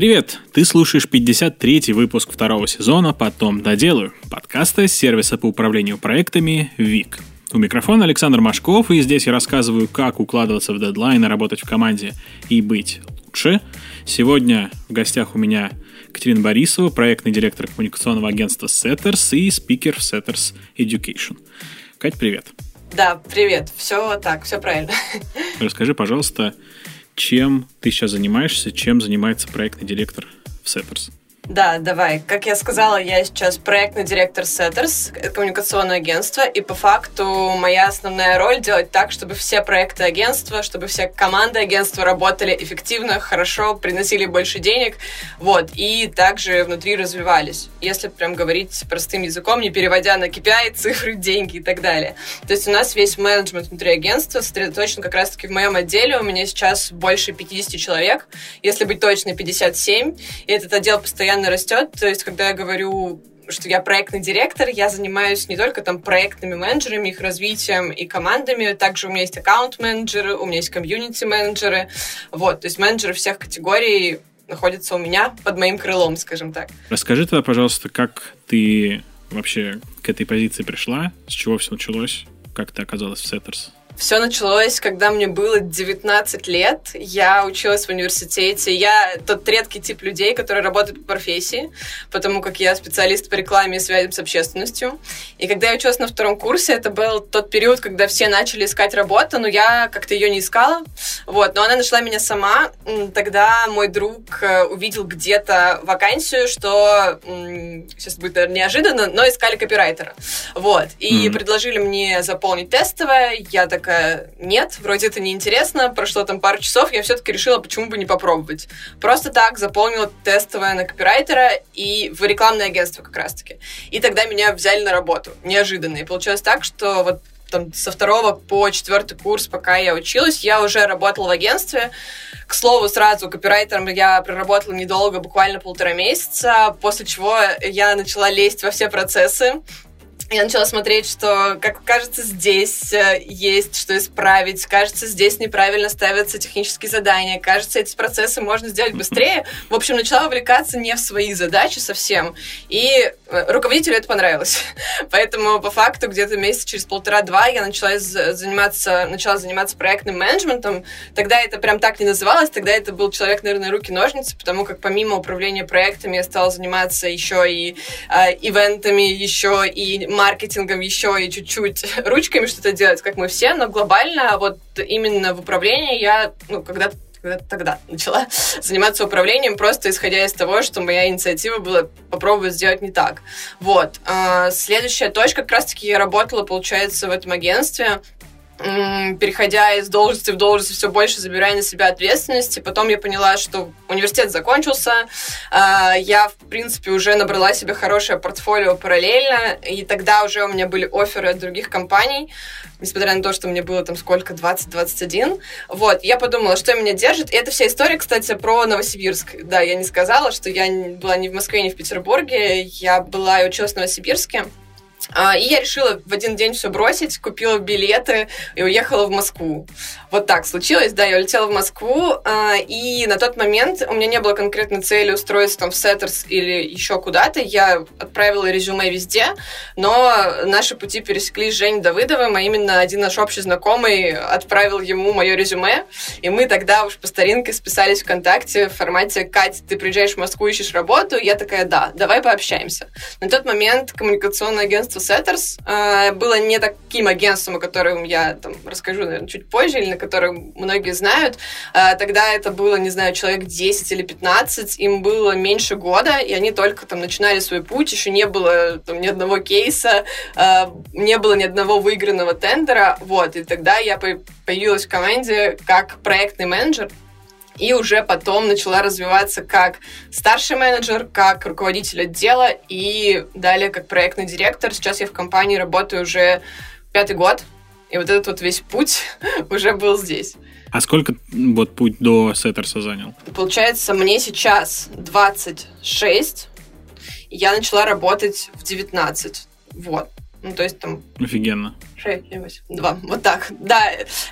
Привет! Ты слушаешь 53-й выпуск второго сезона «Потом доделаю» подкаста сервиса по управлению проектами ВИК. У микрофона Александр Машков, и здесь я рассказываю, как укладываться в дедлайны, работать в команде и быть лучше. Сегодня в гостях у меня Катерина Борисова, проектный директор коммуникационного агентства Setters и спикер в Setters Education. Кать, привет. Да, привет. Все так, все правильно. Расскажи, пожалуйста, чем ты сейчас занимаешься, чем занимается проектный директор в Setters? Да, давай. Как я сказала, я сейчас проектный директор Setters, коммуникационное агентство, и по факту моя основная роль делать так, чтобы все проекты агентства, чтобы все команды агентства работали эффективно, хорошо, приносили больше денег, вот, и также внутри развивались. Если прям говорить простым языком, не переводя на KPI, цифры, деньги и так далее. То есть у нас весь менеджмент внутри агентства сосредоточен как раз-таки в моем отделе. У меня сейчас больше 50 человек, если быть точно, 57, и этот отдел постоянно постоянно растет. То есть, когда я говорю что я проектный директор, я занимаюсь не только там проектными менеджерами, их развитием и командами, также у меня есть аккаунт-менеджеры, у меня есть комьюнити-менеджеры, вот, то есть менеджеры всех категорий находятся у меня под моим крылом, скажем так. Расскажи тогда, пожалуйста, как ты вообще к этой позиции пришла, с чего все началось, как ты оказалась в Setters? Все началось, когда мне было 19 лет. Я училась в университете. Я тот редкий тип людей, которые работают по профессии, потому как я специалист по рекламе и связям с общественностью. И когда я училась на втором курсе, это был тот период, когда все начали искать работу, но я как-то ее не искала. Вот, но она нашла меня сама. Тогда мой друг э, увидел где-то вакансию, что сейчас будет наверное, неожиданно, но искали копирайтера. Вот. И mm-hmm. предложили мне заполнить тестовое. Я такая такая, нет, вроде это неинтересно, прошло там пару часов, я все-таки решила, почему бы не попробовать. Просто так заполнила тестовое на копирайтера и в рекламное агентство как раз-таки. И тогда меня взяли на работу, неожиданно. И получилось так, что вот там, со второго по четвертый курс, пока я училась, я уже работала в агентстве. К слову, сразу копирайтером я проработала недолго, буквально полтора месяца, после чего я начала лезть во все процессы, я начала смотреть, что, как кажется, здесь э, есть что исправить, кажется, здесь неправильно ставятся технические задания, кажется, эти процессы можно сделать быстрее. В общем, начала увлекаться не в свои задачи совсем, и э, руководителю это понравилось. Поэтому, по факту, где-то месяца через полтора-два я начала заниматься, начала заниматься проектным менеджментом. Тогда это прям так не называлось, тогда это был человек, наверное, руки-ножницы, потому как помимо управления проектами я стала заниматься еще и э, ивентами, еще и маркетингом еще и чуть-чуть ручками что-то делать, как мы все, но глобально вот именно в управлении я, ну, когда тогда начала заниматься управлением, просто исходя из того, что моя инициатива была попробовать сделать не так. Вот. А, следующая точка, как раз-таки я работала, получается, в этом агентстве переходя из должности в должность, все больше забирая на себя ответственности. Потом я поняла, что университет закончился, а, я, в принципе, уже набрала себе хорошее портфолио параллельно, и тогда уже у меня были оферы от других компаний, несмотря на то, что мне было там сколько, 20-21. Вот, я подумала, что меня держит. И эта вся история, кстати, про Новосибирск. Да, я не сказала, что я была не в Москве, не в Петербурге, я была и училась в Новосибирске. А, и я решила в один день все бросить, купила билеты и уехала в Москву. Вот так случилось, да, я улетела в Москву, а, и на тот момент у меня не было конкретной цели устроиться там в Сеттерс или еще куда-то. Я отправила резюме везде, но наши пути пересеклись с Женей Давыдовым, а именно один наш общий знакомый отправил ему мое резюме, и мы тогда уж по старинке списались ВКонтакте в формате «Катя, ты приезжаешь в Москву, ищешь работу?» Я такая «Да, давай пообщаемся». На тот момент коммуникационное агентство Setters. Э, было не таким агентством, о котором я там расскажу, наверное, чуть позже, или на котором многие знают. Э, тогда это было, не знаю, человек 10 или 15, им было меньше года, и они только там начинали свой путь, еще не было там ни одного кейса, э, не было ни одного выигранного тендера, вот, и тогда я появилась в команде как проектный менеджер, и уже потом начала развиваться как старший менеджер, как руководитель отдела и далее как проектный директор. Сейчас я в компании работаю уже пятый год, и вот этот вот весь путь уже был здесь. А сколько вот путь до Сеттерса занял? Получается, мне сейчас 26, я начала работать в 19. Вот. Ну, то есть там... Офигенно. 6, 7, 8, 2. Вот так. Да,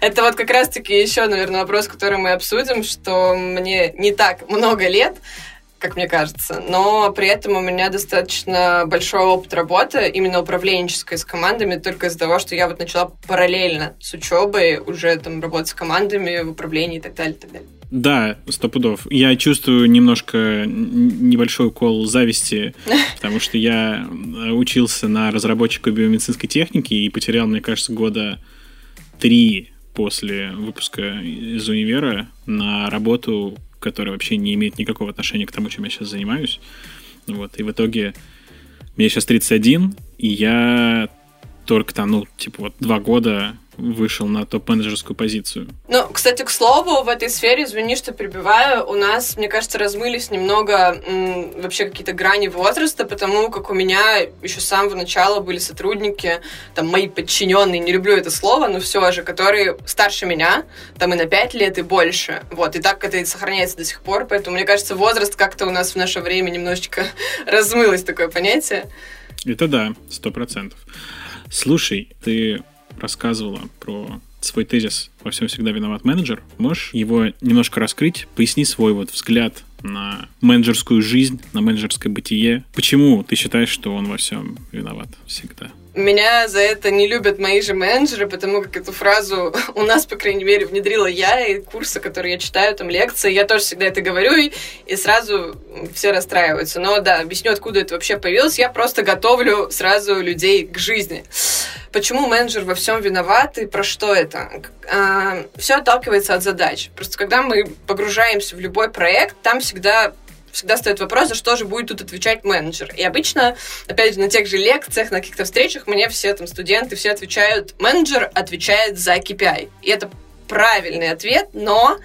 это вот как раз-таки еще, наверное, вопрос, который мы обсудим, что мне не так много лет, как мне кажется. Но при этом у меня достаточно большой опыт работы, именно управленческой с командами, только из-за того, что я вот начала параллельно с учебой уже там работать с командами в управлении и так далее, и так далее. Да, сто пудов. Я чувствую немножко небольшой укол зависти, потому что я учился на разработчика биомедицинской техники и потерял, мне кажется, года три после выпуска из универа на работу, которая вообще не имеет никакого отношения к тому, чем я сейчас занимаюсь. Вот, и в итоге мне сейчас 31, и я только там, ну, типа вот два года вышел на топ-менеджерскую позицию. Ну, кстати, к слову, в этой сфере, извини, что прибиваю, у нас, мне кажется, размылись немного м, вообще какие-то грани возраста, потому как у меня еще с самого начала были сотрудники, там, мои подчиненные, не люблю это слово, но все же, которые старше меня, там, и на 5 лет, и больше. Вот, и так это и сохраняется до сих пор, поэтому, мне кажется, возраст как-то у нас в наше время немножечко размылось, такое понятие. Это да, сто процентов. Слушай, ты рассказывала про свой тезис «Во всем всегда виноват менеджер». Можешь его немножко раскрыть? Поясни свой вот взгляд на менеджерскую жизнь, на менеджерское бытие. Почему ты считаешь, что он во всем виноват всегда? Меня за это не любят мои же менеджеры, потому как эту фразу у нас, по крайней мере, внедрила я, и курсы, которые я читаю, там лекции, я тоже всегда это говорю, и, и сразу все расстраиваются. Но да, объясню, откуда это вообще появилось. Я просто готовлю сразу людей к жизни. Почему менеджер во всем виноват и про что это? А, все отталкивается от задач. Просто когда мы погружаемся в любой проект, там всегда всегда стоит вопрос, за что же будет тут отвечать менеджер. И обычно, опять же, на тех же лекциях, на каких-то встречах мне все там студенты все отвечают, менеджер отвечает за KPI. И это правильный ответ, но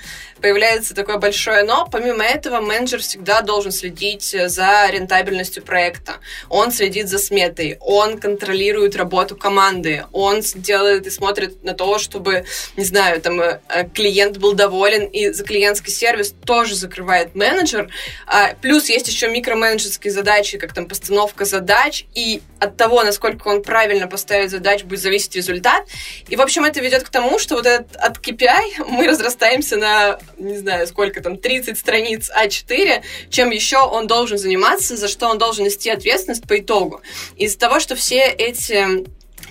появляется такое большое но. Помимо этого, менеджер всегда должен следить за рентабельностью проекта. Он следит за сметой, он контролирует работу команды, он делает и смотрит на то, чтобы, не знаю, там э, клиент был доволен, и за клиентский сервис тоже закрывает менеджер. А, плюс есть еще микроменеджерские задачи, как там постановка задач, и от того, насколько он правильно поставит задач, будет зависеть результат. И, в общем, это ведет к тому, что вот этот от KPI мы разрастаемся на не знаю, сколько там, 30 страниц А4, чем еще он должен заниматься, за что он должен нести ответственность по итогу. Из-за того, что все эти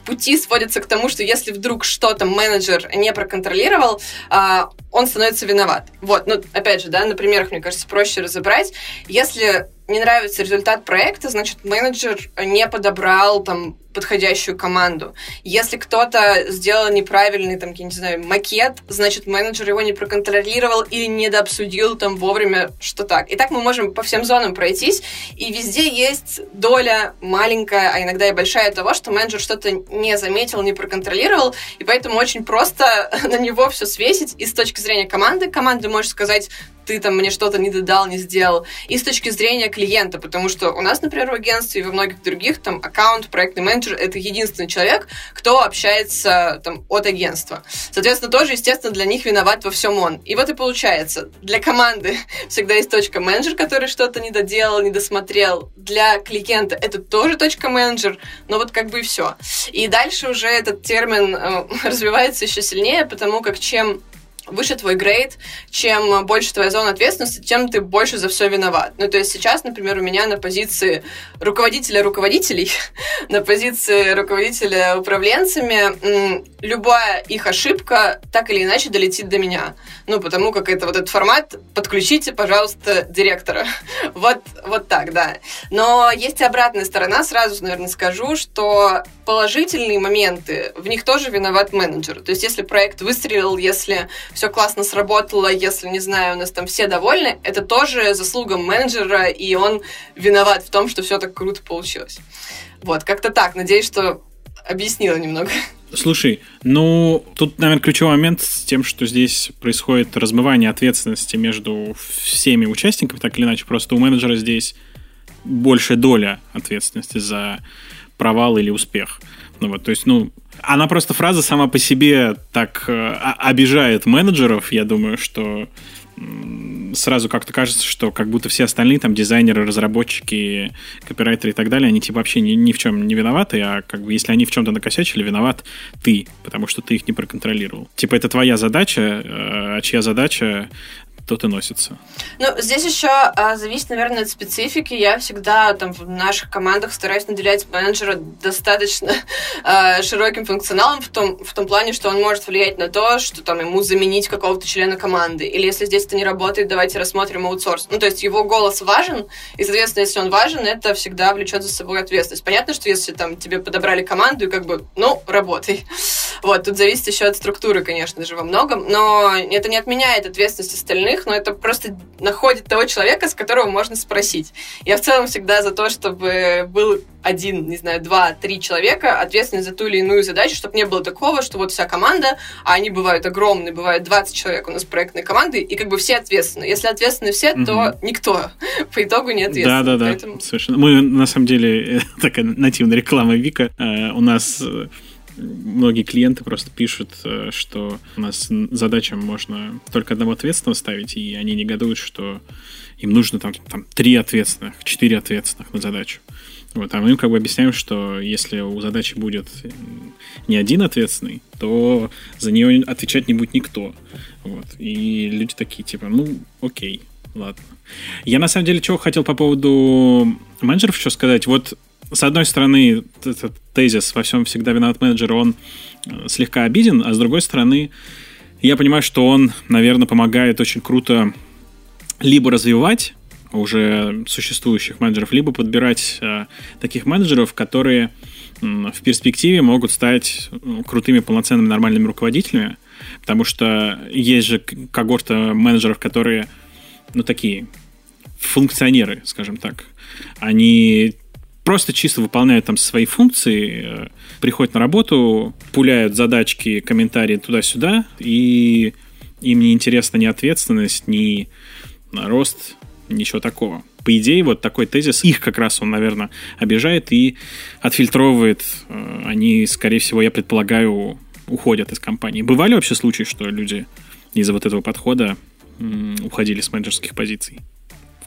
пути сводятся к тому, что если вдруг что-то менеджер не проконтролировал, а, он становится виноват. Вот, ну, опять же, да, на примерах, мне кажется, проще разобрать. Если не нравится результат проекта, значит, менеджер не подобрал там подходящую команду. Если кто-то сделал неправильный, там, я не знаю, макет, значит, менеджер его не проконтролировал или недообсудил там вовремя, что так. И так мы можем по всем зонам пройтись, и везде есть доля маленькая, а иногда и большая того, что менеджер что-то не заметил, не проконтролировал, и поэтому очень просто на него все свесить. И с точки зрения команды, команда может сказать, ты там мне что-то не додал, не сделал. И с точки зрения клиента, потому что у нас, например, в агентстве и во многих других, там, аккаунт, проектный менеджер — это единственный человек, кто общается там от агентства. Соответственно, тоже, естественно, для них виноват во всем он. И вот и получается, для команды всегда есть точка менеджер, который что-то не доделал, не досмотрел. Для клиента это тоже точка менеджер, но вот как бы и все. И дальше уже этот термин э, развивается еще сильнее, потому как чем выше твой грейд, чем больше твоя зона ответственности, тем ты больше за все виноват. Ну, то есть сейчас, например, у меня на позиции руководителя руководителей, на позиции руководителя управленцами, любая их ошибка так или иначе долетит до меня. Ну, потому как это вот этот формат «подключите, пожалуйста, директора». вот, вот так, да. Но есть и обратная сторона, сразу, наверное, скажу, что положительные моменты, в них тоже виноват менеджер. То есть если проект выстрелил, если все классно сработало, если, не знаю, у нас там все довольны, это тоже заслуга менеджера, и он виноват в том, что все так круто получилось. Вот, как-то так. Надеюсь, что объяснила немного. Слушай, ну, тут, наверное, ключевой момент с тем, что здесь происходит размывание ответственности между всеми участниками, так или иначе, просто у менеджера здесь большая доля ответственности за провал или успех. Ну вот, то есть, ну, она просто фраза сама по себе так э, обижает менеджеров, я думаю, что сразу как-то кажется, что как будто все остальные, там, дизайнеры, разработчики, копирайтеры и так далее, они типа вообще ни, ни в чем не виноваты, а как бы если они в чем-то накосячили, виноват ты, потому что ты их не проконтролировал. Типа это твоя задача, э, а чья задача тот и носится. Ну, здесь еще а, зависит, наверное, от специфики. Я всегда там в наших командах стараюсь наделять менеджера достаточно а, широким функционалом в том, в том плане, что он может влиять на то, что там ему заменить какого-то члена команды. Или если здесь это не работает, давайте рассмотрим аутсорс. Ну, то есть его голос важен, и, соответственно, если он важен, это всегда влечет за собой ответственность. Понятно, что если там тебе подобрали команду, и как бы, ну, работай. Вот, тут зависит еще от структуры, конечно же, во многом, но это не отменяет ответственность остальных, но это просто находит того человека, с которого можно спросить. Я в целом всегда за то, чтобы был один, не знаю, два, три человека ответственны за ту или иную задачу, чтобы не было такого, что вот вся команда, а они бывают огромные, бывают 20 человек у нас проектной команды, и как бы все ответственны. Если ответственны все, угу. то никто по итогу не ответственен. Да, да, да, Поэтому... совершенно. Мы, на самом деле, такая нативная реклама Вика, э, у нас многие клиенты просто пишут, э, что у нас задачам можно только одного ответственного ставить, и они негодуют, что им нужно там, там три ответственных, четыре ответственных на задачу. Вот, а мы им как бы объясняем, что если у задачи будет не один ответственный, то за нее отвечать не будет никто. Вот. И люди такие, типа, ну, окей, ладно. Я на самом деле чего хотел по поводу менеджеров еще сказать. Вот с одной стороны, этот тезис «во всем всегда виноват менеджер», он э, слегка обиден, а с другой стороны, я понимаю, что он, наверное, помогает очень круто либо развивать уже существующих менеджеров, либо подбирать э, таких менеджеров, которые э, в перспективе могут стать ну, крутыми, полноценными, нормальными руководителями, потому что есть же когорта менеджеров, которые, ну, такие функционеры, скажем так. Они просто чисто выполняют там свои функции, э, приходят на работу, пуляют задачки, комментарии туда-сюда, и им не интересна ни ответственность, ни рост, ничего такого. По идее, вот такой тезис, их как раз он, наверное, обижает и отфильтровывает. Э, они, скорее всего, я предполагаю, уходят из компании. Бывали вообще случаи, что люди из-за вот этого подхода уходили с менеджерских позиций?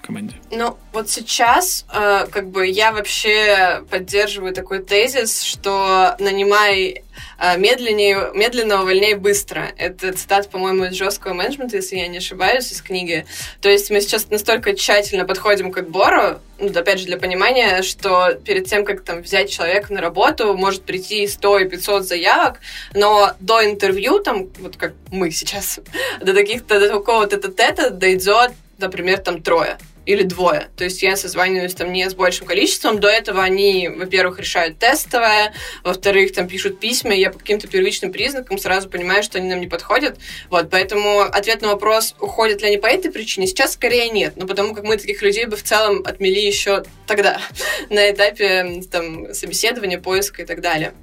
Команде? Ну, вот сейчас, э, как бы, я вообще поддерживаю такой тезис, что нанимай э, медленнее, медленно увольняй быстро. Это цитат, по-моему, из жесткого менеджмента, если я не ошибаюсь, из книги. То есть мы сейчас настолько тщательно подходим к отбору, ну, опять же, для понимания, что перед тем, как там взять человека на работу, может прийти 100 и 500 заявок, но до интервью, там, вот как мы сейчас, до таких до такого тета-тета дойдет, например, там трое или двое. То есть я созваниваюсь там не с большим количеством. До этого они, во-первых, решают тестовое, во-вторых, там пишут письма, и я по каким-то первичным признакам сразу понимаю, что они нам не подходят. Вот, поэтому ответ на вопрос, уходят ли они по этой причине, сейчас скорее нет. Ну, потому как мы таких людей бы в целом отмели еще тогда, на этапе там, собеседования, поиска и так далее.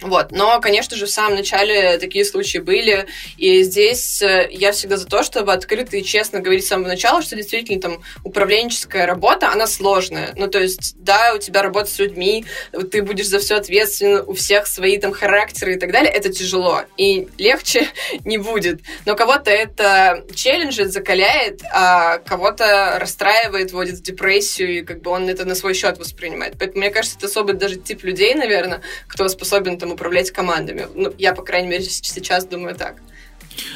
Вот. Но, конечно же, в самом начале такие случаи были, и здесь э, я всегда за то, чтобы открыто и честно говорить с самого начала, что действительно там управленческая работа, она сложная. Ну, то есть, да, у тебя работа с людьми, ты будешь за все ответственен, у всех свои там характеры и так далее, это тяжело, и легче не будет. Но кого-то это челленджит, закаляет, а кого-то расстраивает, вводит в депрессию, и как бы он это на свой счет воспринимает. Поэтому, мне кажется, это особый даже тип людей, наверное, кто способен там там управлять командами. Ну, я, по крайней мере, сейчас думаю так.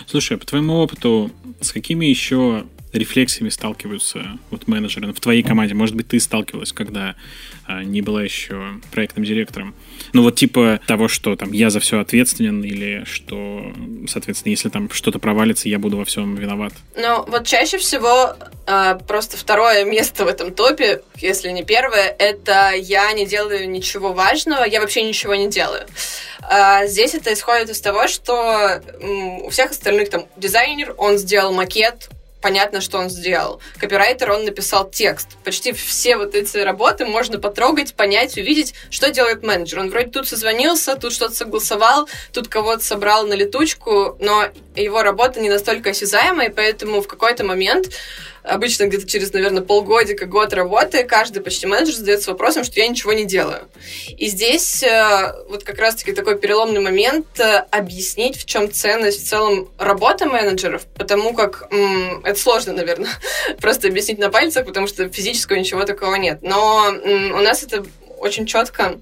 Слушай, по твоему опыту, с какими еще рефлексиями сталкиваются вот менеджеры в твоей команде? Может быть, ты сталкивалась, когда а, не была еще проектным директором? Ну вот типа того, что там я за все ответственен или что, соответственно, если там что-то провалится, я буду во всем виноват. Ну вот чаще всего э, просто второе место в этом топе, если не первое, это я не делаю ничего важного, я вообще ничего не делаю. А здесь это исходит из того, что у всех остальных там дизайнер, он сделал макет, понятно, что он сделал. Копирайтер, он написал текст. Почти все вот эти работы можно потрогать, понять, увидеть, что делает менеджер. Он вроде тут созвонился, тут что-то согласовал, тут кого-то собрал на летучку, но его работа не настолько осязаемая, и поэтому в какой-то момент обычно где-то через, наверное, полгодика, год работы, каждый почти менеджер задается вопросом, что я ничего не делаю. И здесь э, вот как раз-таки такой переломный момент э, объяснить, в чем ценность в целом работы менеджеров, потому как м, это сложно, наверное, просто объяснить на пальцах, потому что физического ничего такого нет. Но м, у нас это очень четко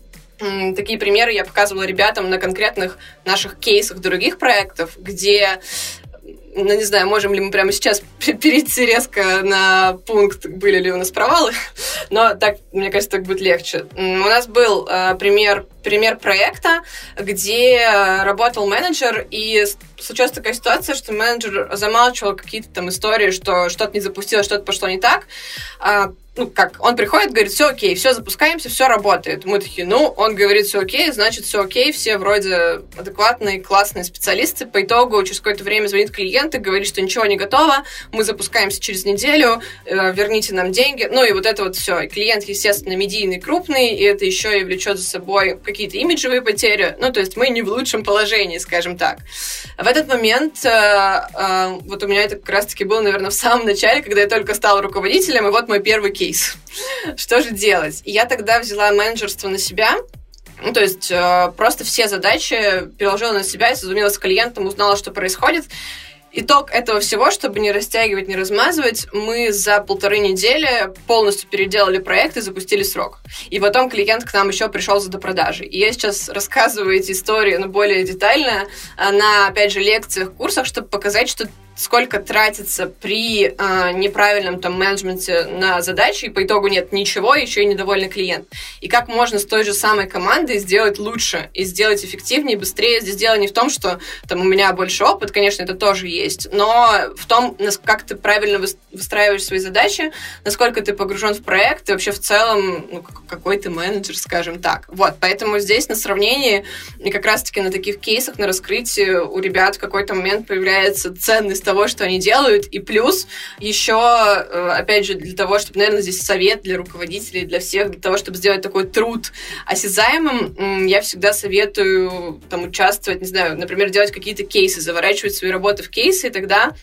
Такие примеры я показывала ребятам на конкретных наших кейсах других проектов, где ну, не знаю, можем ли мы прямо сейчас перейти резко на пункт, были ли у нас провалы, но так, мне кажется, так будет легче. У нас был э, пример, пример проекта, где работал менеджер, и случилась такая ситуация, что менеджер замалчивал какие-то там истории, что что-то не запустилось, что-то пошло не так. А, ну, как, он приходит, говорит, все окей, все, запускаемся, все работает. Мы такие, ну, он говорит, все окей, значит, все окей, все вроде адекватные, классные специалисты. По итогу через какое-то время звонит клиент и говорит, что ничего не готово, мы запускаемся через неделю, э, верните нам деньги. Ну, и вот это вот все. И клиент, естественно, медийный, крупный, и это еще и влечет за собой какие-то имиджевые потери. Ну, то есть мы не в лучшем положении, скажем так. В этот момент, э, э, вот у меня это как раз-таки было, наверное, в самом начале, когда я только стала руководителем, и вот мой первый кейс. Что же делать? Я тогда взяла менеджерство на себя, ну, то есть э, просто все задачи переложила на себя, созвонилась с клиентом, узнала, что происходит. Итог этого всего, чтобы не растягивать, не размазывать, мы за полторы недели полностью переделали проект и запустили срок. И потом клиент к нам еще пришел за допродажей. И я сейчас рассказываю эти истории, но более детально, э, на, опять же, лекциях, курсах, чтобы показать, что сколько тратится при э, неправильном там менеджменте на задачи, и по итогу нет ничего, еще и недовольный клиент. И как можно с той же самой командой сделать лучше и сделать эффективнее, быстрее. Здесь дело не в том, что там у меня больше опыт, конечно, это тоже есть, но в том, как ты правильно выстраиваешь свои задачи, насколько ты погружен в проект и вообще в целом ну, какой ты менеджер, скажем так. Вот, поэтому здесь на сравнении и как раз-таки на таких кейсах, на раскрытии у ребят в какой-то момент появляется ценность того, что они делают, и плюс еще, э, опять же, для того, чтобы, наверное, здесь совет для руководителей, для всех, для того, чтобы сделать такой труд осязаемым, я всегда советую там участвовать, не знаю, например, делать какие-то кейсы, заворачивать свои работы в кейсы, и тогда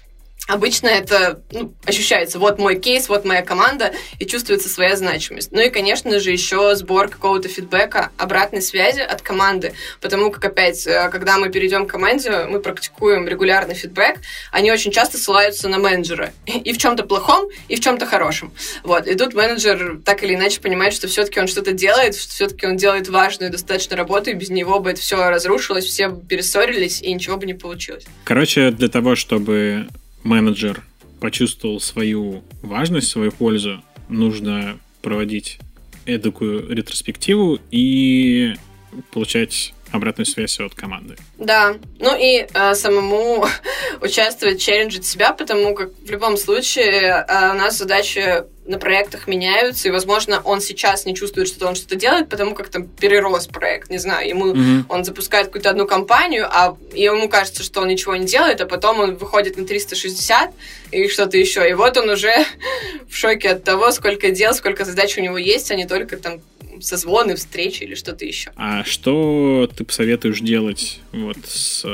Обычно это ну, ощущается, вот мой кейс, вот моя команда, и чувствуется своя значимость. Ну и, конечно же, еще сбор какого-то фидбэка, обратной связи от команды, потому как, опять, э, когда мы перейдем к команде, мы практикуем регулярный фидбэк, они очень часто ссылаются на менеджера. И в чем-то плохом, и в чем-то хорошем. Вот. И тут менеджер так или иначе понимает, что все-таки он что-то делает, что все-таки он делает важную достаточно работу, и без него бы это все разрушилось, все перессорились, и ничего бы не получилось. Короче, для того, чтобы менеджер почувствовал свою важность, свою пользу, нужно проводить эдакую ретроспективу и получать обратную связь от команды. Да, ну и э, самому участвовать, челленджить себя, потому как в любом случае э, у нас задача на проектах меняются, и, возможно, он сейчас не чувствует, что он что-то делает, потому как там перерос проект, не знаю, ему mm-hmm. он запускает какую-то одну компанию, а ему кажется, что он ничего не делает, а потом он выходит на 360 и что-то еще, и вот он уже в шоке от того, сколько дел, сколько задач у него есть, а не только там созвоны, встречи или что-то еще. А что ты посоветуешь делать вот с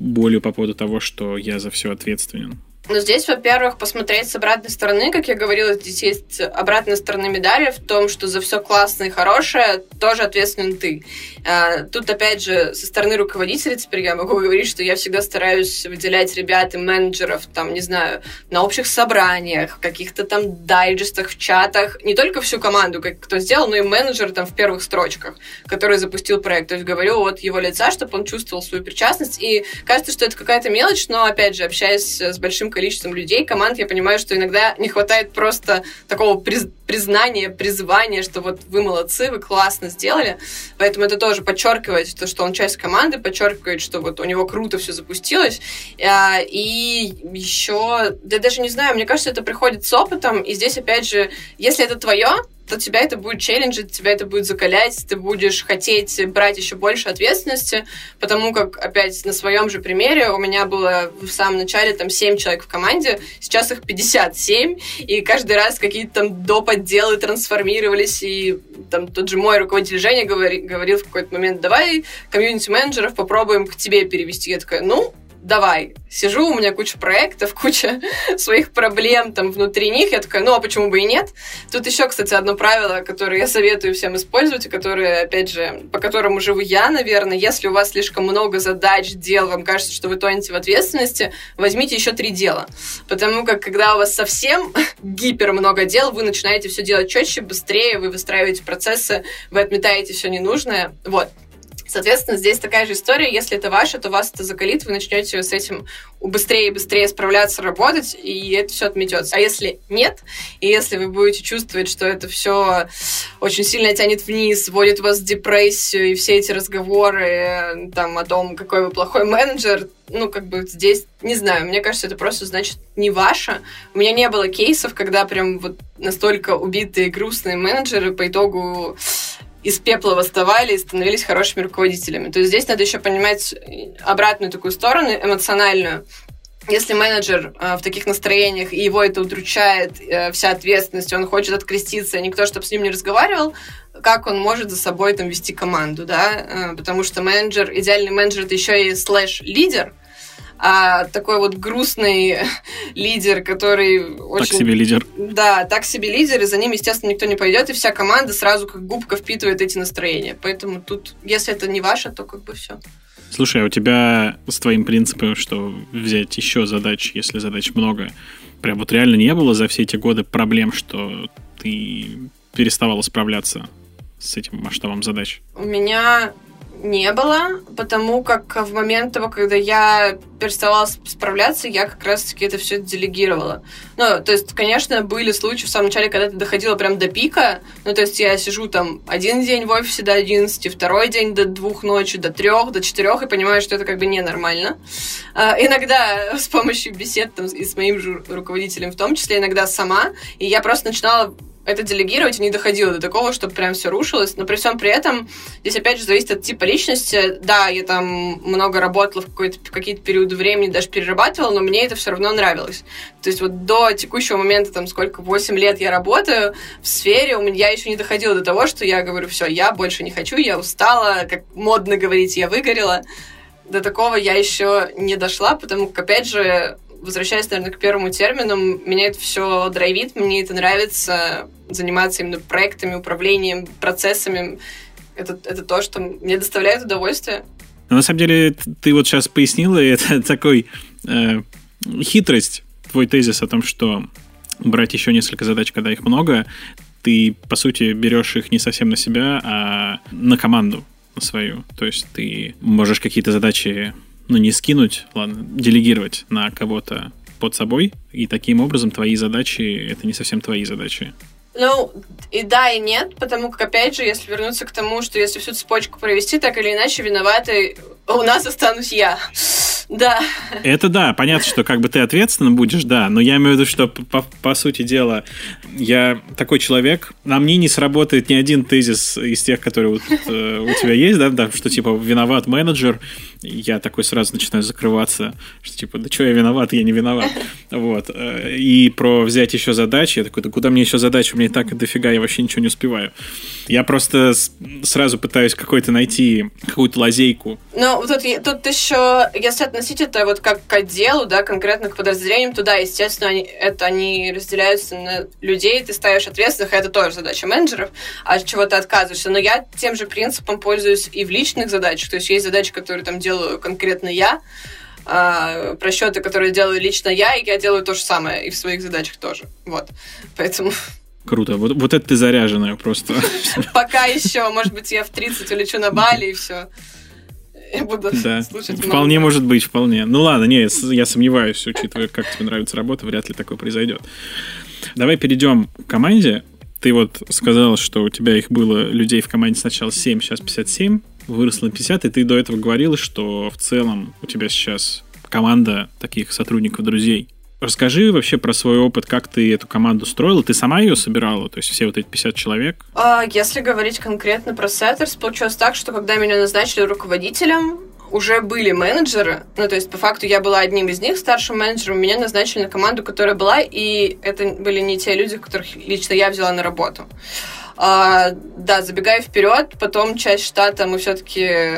болью по поводу того, что я за все ответственен? Но здесь, во-первых, посмотреть с обратной стороны, как я говорила, здесь есть обратная сторона медали в том, что за все классное и хорошее тоже ответственен ты. А, тут, опять же, со стороны руководителя теперь я могу говорить, что я всегда стараюсь выделять ребят и менеджеров, там, не знаю, на общих собраниях, каких-то там дайджестах, в чатах, не только всю команду, как кто сделал, но и менеджер там в первых строчках, который запустил проект. То есть говорю от его лица, чтобы он чувствовал свою причастность. И кажется, что это какая-то мелочь, но, опять же, общаясь с большим количеством людей, команд, я понимаю, что иногда не хватает просто такого приз признания, призвания, что вот вы молодцы, вы классно сделали. Поэтому это тоже подчеркивает то, что он часть команды, подчеркивает, что вот у него круто все запустилось. А, и еще, да даже не знаю, мне кажется, это приходит с опытом. И здесь, опять же, если это твое, то тебя это будет челленджить, тебя это будет закалять, ты будешь хотеть брать еще больше ответственности, потому как, опять, на своем же примере у меня было в самом начале там 7 человек в команде, сейчас их 57, и каждый раз какие-то там доп. отделы трансформировались, и там тот же мой руководитель Женя говори, говорил в какой-то момент, давай комьюнити-менеджеров попробуем к тебе перевести. Я такая, ну, давай, сижу, у меня куча проектов, куча своих проблем там внутри них, я такая, ну а почему бы и нет? Тут еще, кстати, одно правило, которое я советую всем использовать, и которое, опять же, по которому живу я, наверное, если у вас слишком много задач, дел, вам кажется, что вы тонете в ответственности, возьмите еще три дела. Потому как, когда у вас совсем гипер много дел, вы начинаете все делать четче, быстрее, вы выстраиваете процессы, вы отметаете все ненужное. Вот. Соответственно, здесь такая же история. Если это ваше, то вас это закалит, вы начнете с этим быстрее и быстрее справляться, работать, и это все отметется. А если нет, и если вы будете чувствовать, что это все очень сильно тянет вниз, вводит вас в депрессию, и все эти разговоры там, о том, какой вы плохой менеджер, ну, как бы здесь, не знаю, мне кажется, это просто значит не ваше. У меня не было кейсов, когда прям вот настолько убитые грустные менеджеры по итогу из пепла восставали и становились хорошими руководителями. То есть здесь надо еще понимать обратную такую сторону, эмоциональную. Если менеджер э, в таких настроениях, и его это удручает, э, вся ответственность, он хочет откреститься, никто, чтобы с ним не разговаривал, как он может за собой там вести команду, да? Э, потому что менеджер, идеальный менеджер, это еще и слэш-лидер, а такой вот грустный лидер, который очень... Так себе лидер. Да, так себе лидер, и за ним, естественно, никто не пойдет, и вся команда сразу как губка впитывает эти настроения. Поэтому тут, если это не ваше, то как бы все. Слушай, а у тебя с твоим принципом, что взять еще задач, если задач много, прям вот реально не было за все эти годы проблем, что ты переставала справляться с этим масштабом задач? У меня не было, потому как в момент того, когда я переставала справляться, я как раз-таки это все делегировала. Ну, то есть, конечно, были случаи в самом начале, когда это доходило прям до пика. Ну, то есть, я сижу там один день в офисе до 11, второй день до двух ночи, до трех, до четырех, и понимаю, что это как бы ненормально. А, иногда с помощью бесед там, и с моим же руководителем в том числе, иногда сама, и я просто начинала это делегировать и не доходило до такого, чтобы прям все рушилось. Но при всем при этом здесь опять же зависит от типа личности. Да, я там много работала в, в какие-то периоды времени, даже перерабатывала, но мне это все равно нравилось. То есть вот до текущего момента, там сколько, 8 лет я работаю в сфере, у меня еще не доходило до того, что я говорю, все, я больше не хочу, я устала, как модно говорить, я выгорела. До такого я еще не дошла, потому как, опять же, возвращаясь, наверное, к первому термину, меня это все драйвит, мне это нравится, заниматься именно проектами, управлением, процессами. Это, это то, что мне доставляет удовольствие. Но на самом деле, ты вот сейчас пояснила, и это такой э, хитрость, твой тезис о том, что брать еще несколько задач, когда их много, ты, по сути, берешь их не совсем на себя, а на команду свою. То есть ты можешь какие-то задачи ну, не скинуть, ладно, делегировать на кого-то под собой, и таким образом твои задачи — это не совсем твои задачи. Ну, и да, и нет, потому как, опять же, если вернуться к тому, что если всю цепочку провести, так или иначе виноваты у нас останусь я. Да. Это да, понятно, что как бы ты ответственно будешь, да, но я имею в виду, что по, по сути дела я такой человек, на мне не сработает ни один тезис из тех, которые вот, э, у тебя есть, да, да, что типа виноват менеджер, я такой сразу начинаю закрываться, что типа, да что я виноват, я не виноват. Вот. Э, и про взять еще задачи, я такой, да куда мне еще задачи, у меня и так дофига, я вообще ничего не успеваю. Я просто сразу пытаюсь какой-то найти какую-то лазейку. Ну, тут, тут еще, если относить это вот как к отделу, да, конкретно к подразделениям, то да, естественно, они, это они разделяются на людей, ты ставишь ответственных, это тоже задача менеджеров, а от чего ты отказываешься. Но я тем же принципом пользуюсь и в личных задачах, то есть есть задачи, которые там делаю конкретно я, а, просчеты, которые делаю лично я, и я делаю то же самое и в своих задачах тоже. Вот. Поэтому... Круто. Вот, вот это ты заряженная просто. Пока еще. Может быть, я в 30 улечу на Бали и все. Я буду да. слушать Вполне может быть, вполне. Ну ладно, не, я сомневаюсь, учитывая, как тебе нравится работа, вряд ли такое произойдет. Давай перейдем к команде. Ты вот сказал, что у тебя их было людей в команде сначала 7, сейчас 57, выросло на 50, и ты до этого говорил, что в целом у тебя сейчас команда таких сотрудников, друзей. Расскажи вообще про свой опыт, как ты эту команду строила. Ты сама ее собирала, то есть все вот эти 50 человек? А, если говорить конкретно про Setters, получилось так, что когда меня назначили руководителем, уже были менеджеры, ну, то есть, по факту, я была одним из них, старшим менеджером, меня назначили на команду, которая была, и это были не те люди, которых лично я взяла на работу. А, да, забегая вперед, потом часть штата мы все-таки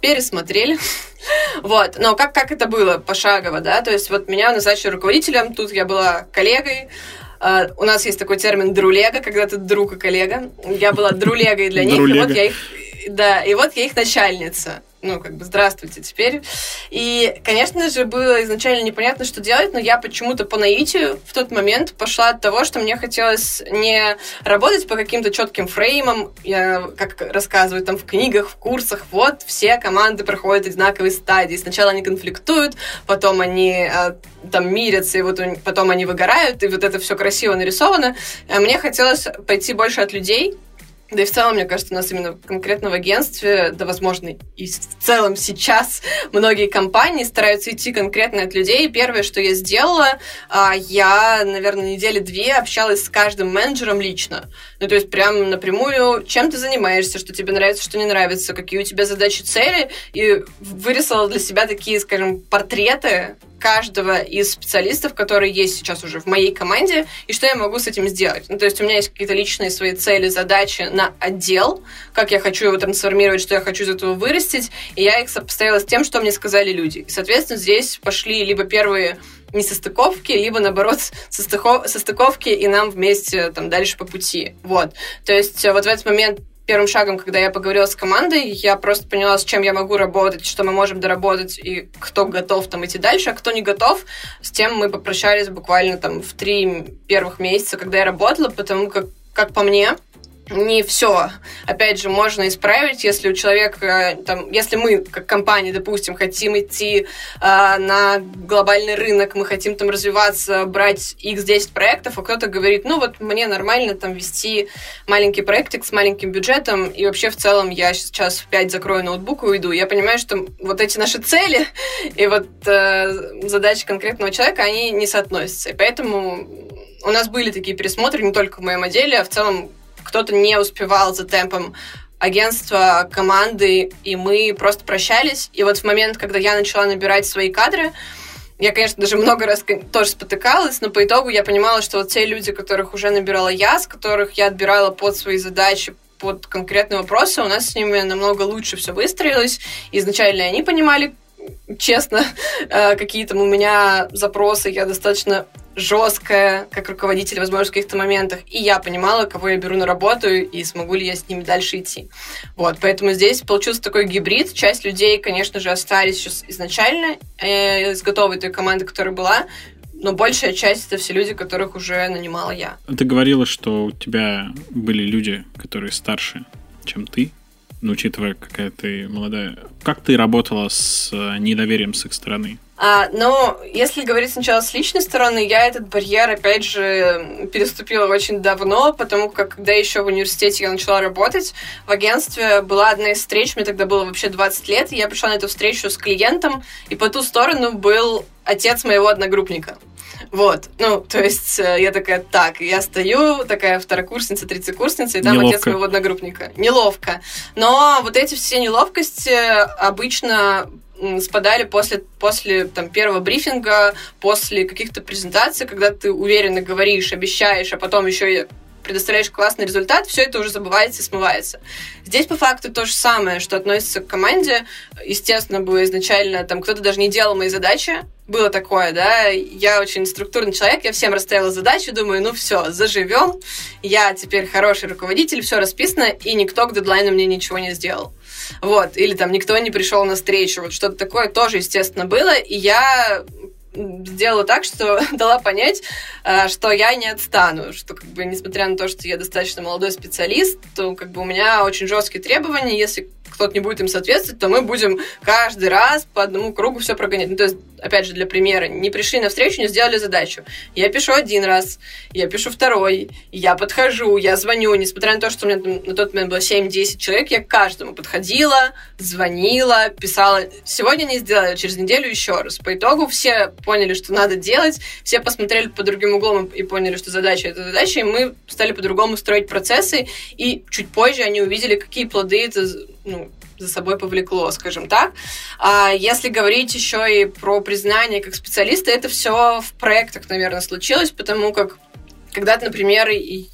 пересмотрели. вот, но как, как это было пошагово, да, то есть вот меня назначили руководителем, тут я была коллегой, Uh, у нас есть такой термин друлега, когда ты друг и коллега. Я была друлегой для них, и вот я их, да, и вот я их начальница. Ну, как бы, здравствуйте теперь. И, конечно же, было изначально непонятно, что делать, но я почему-то по наитию в тот момент пошла от того, что мне хотелось не работать по каким-то четким фреймам, я, как рассказывают там в книгах, в курсах, вот, все команды проходят одинаковые стадии. Сначала они конфликтуют, потом они а, там мирятся, и вот потом они выгорают, и вот это все красиво нарисовано. А мне хотелось пойти больше от людей, да и в целом, мне кажется, у нас именно конкретно в агентстве, да, возможно, и в целом сейчас многие компании стараются идти конкретно от людей. Первое, что я сделала, а, я, наверное, недели две общалась с каждым менеджером лично. Ну, то есть прям напрямую, чем ты занимаешься, что тебе нравится, что не нравится, какие у тебя задачи, цели, и вырисовала для себя такие, скажем, портреты каждого из специалистов, которые есть сейчас уже в моей команде, и что я могу с этим сделать. Ну, то есть у меня есть какие-то личные свои цели, задачи на отдел, как я хочу его трансформировать, что я хочу из этого вырастить, и я их сопоставила с тем, что мне сказали люди. И, соответственно, здесь пошли либо первые несостыковки, либо, наоборот, состыковки, и нам вместе там дальше по пути. Вот. То есть вот в этот момент первым шагом, когда я поговорила с командой, я просто поняла, с чем я могу работать, что мы можем доработать, и кто готов там идти дальше, а кто не готов, с тем мы попрощались буквально там в три первых месяца, когда я работала, потому как, как по мне, не все, опять же, можно исправить, если у человека, там, если мы, как компания, допустим, хотим идти э, на глобальный рынок, мы хотим там развиваться, брать x10 проектов, а кто-то говорит, ну вот мне нормально там вести маленький проектик с маленьким бюджетом, и вообще в целом я сейчас в 5 закрою ноутбук и уйду. Я понимаю, что вот эти наши цели и вот э, задачи конкретного человека, они не соотносятся. И поэтому у нас были такие пересмотры не только в моем отделе, а в целом кто-то не успевал за темпом агентства, команды, и мы просто прощались. И вот в момент, когда я начала набирать свои кадры, я, конечно, даже много раз тоже спотыкалась, но по итогу я понимала, что вот те люди, которых уже набирала я, с которых я отбирала под свои задачи, под конкретные вопросы, у нас с ними намного лучше все выстроилось. Изначально они понимали, честно, э, какие там у меня запросы, я достаточно жесткая, как руководитель, возможно, в каких-то моментах. И я понимала, кого я беру на работу и смогу ли я с ними дальше идти. Вот, поэтому здесь получился такой гибрид. Часть людей, конечно же, остались сейчас изначально э, с готовой той команды, которая была, но большая часть это все люди, которых уже нанимала я. Ты говорила, что у тебя были люди, которые старше, чем ты, ну, учитывая, какая ты молодая. Как ты работала с э, недоверием с их стороны? А, но если говорить сначала с личной стороны, я этот барьер, опять же, переступила очень давно, потому как, когда еще в университете я начала работать, в агентстве была одна из встреч, мне тогда было вообще 20 лет, и я пришла на эту встречу с клиентом, и по ту сторону был отец моего одногруппника. Вот, ну, то есть э, я такая, так, я стою, такая второкурсница, тридцатикурсница, и там Неловко. отец моего одногруппника. Неловко. Но вот эти все неловкости обычно спадали после, после там, первого брифинга, после каких-то презентаций, когда ты уверенно говоришь, обещаешь, а потом еще и предоставляешь классный результат, все это уже забывается и смывается. Здесь по факту то же самое, что относится к команде. Естественно, было изначально, там кто-то даже не делал мои задачи, было такое, да, я очень структурный человек, я всем расставила задачи, думаю, ну все, заживем, я теперь хороший руководитель, все расписано, и никто к дедлайну мне ничего не сделал. Вот, или там никто не пришел на встречу, вот что-то такое тоже, естественно, было, и я сделала так, что дала понять, э, что я не отстану, что как бы несмотря на то, что я достаточно молодой специалист, то как бы у меня очень жесткие требования, если кто-то не будет им соответствовать, то мы будем каждый раз по одному кругу все прогонять. Ну, то есть, опять же, для примера, не пришли на встречу, не сделали задачу. Я пишу один раз, я пишу второй, я подхожу, я звоню, несмотря на то, что у меня там, на тот момент было 7-10 человек, я к каждому подходила, звонила, писала. Сегодня не сделали, через неделю еще раз. По итогу все поняли, что надо делать, все посмотрели по другим углом и поняли, что задача это задача, и мы стали по-другому строить процессы, и чуть позже они увидели, какие плоды это ну, за собой повлекло, скажем так. А если говорить еще и про признание как специалиста, это все в проектах, наверное, случилось, потому как когда-то, например,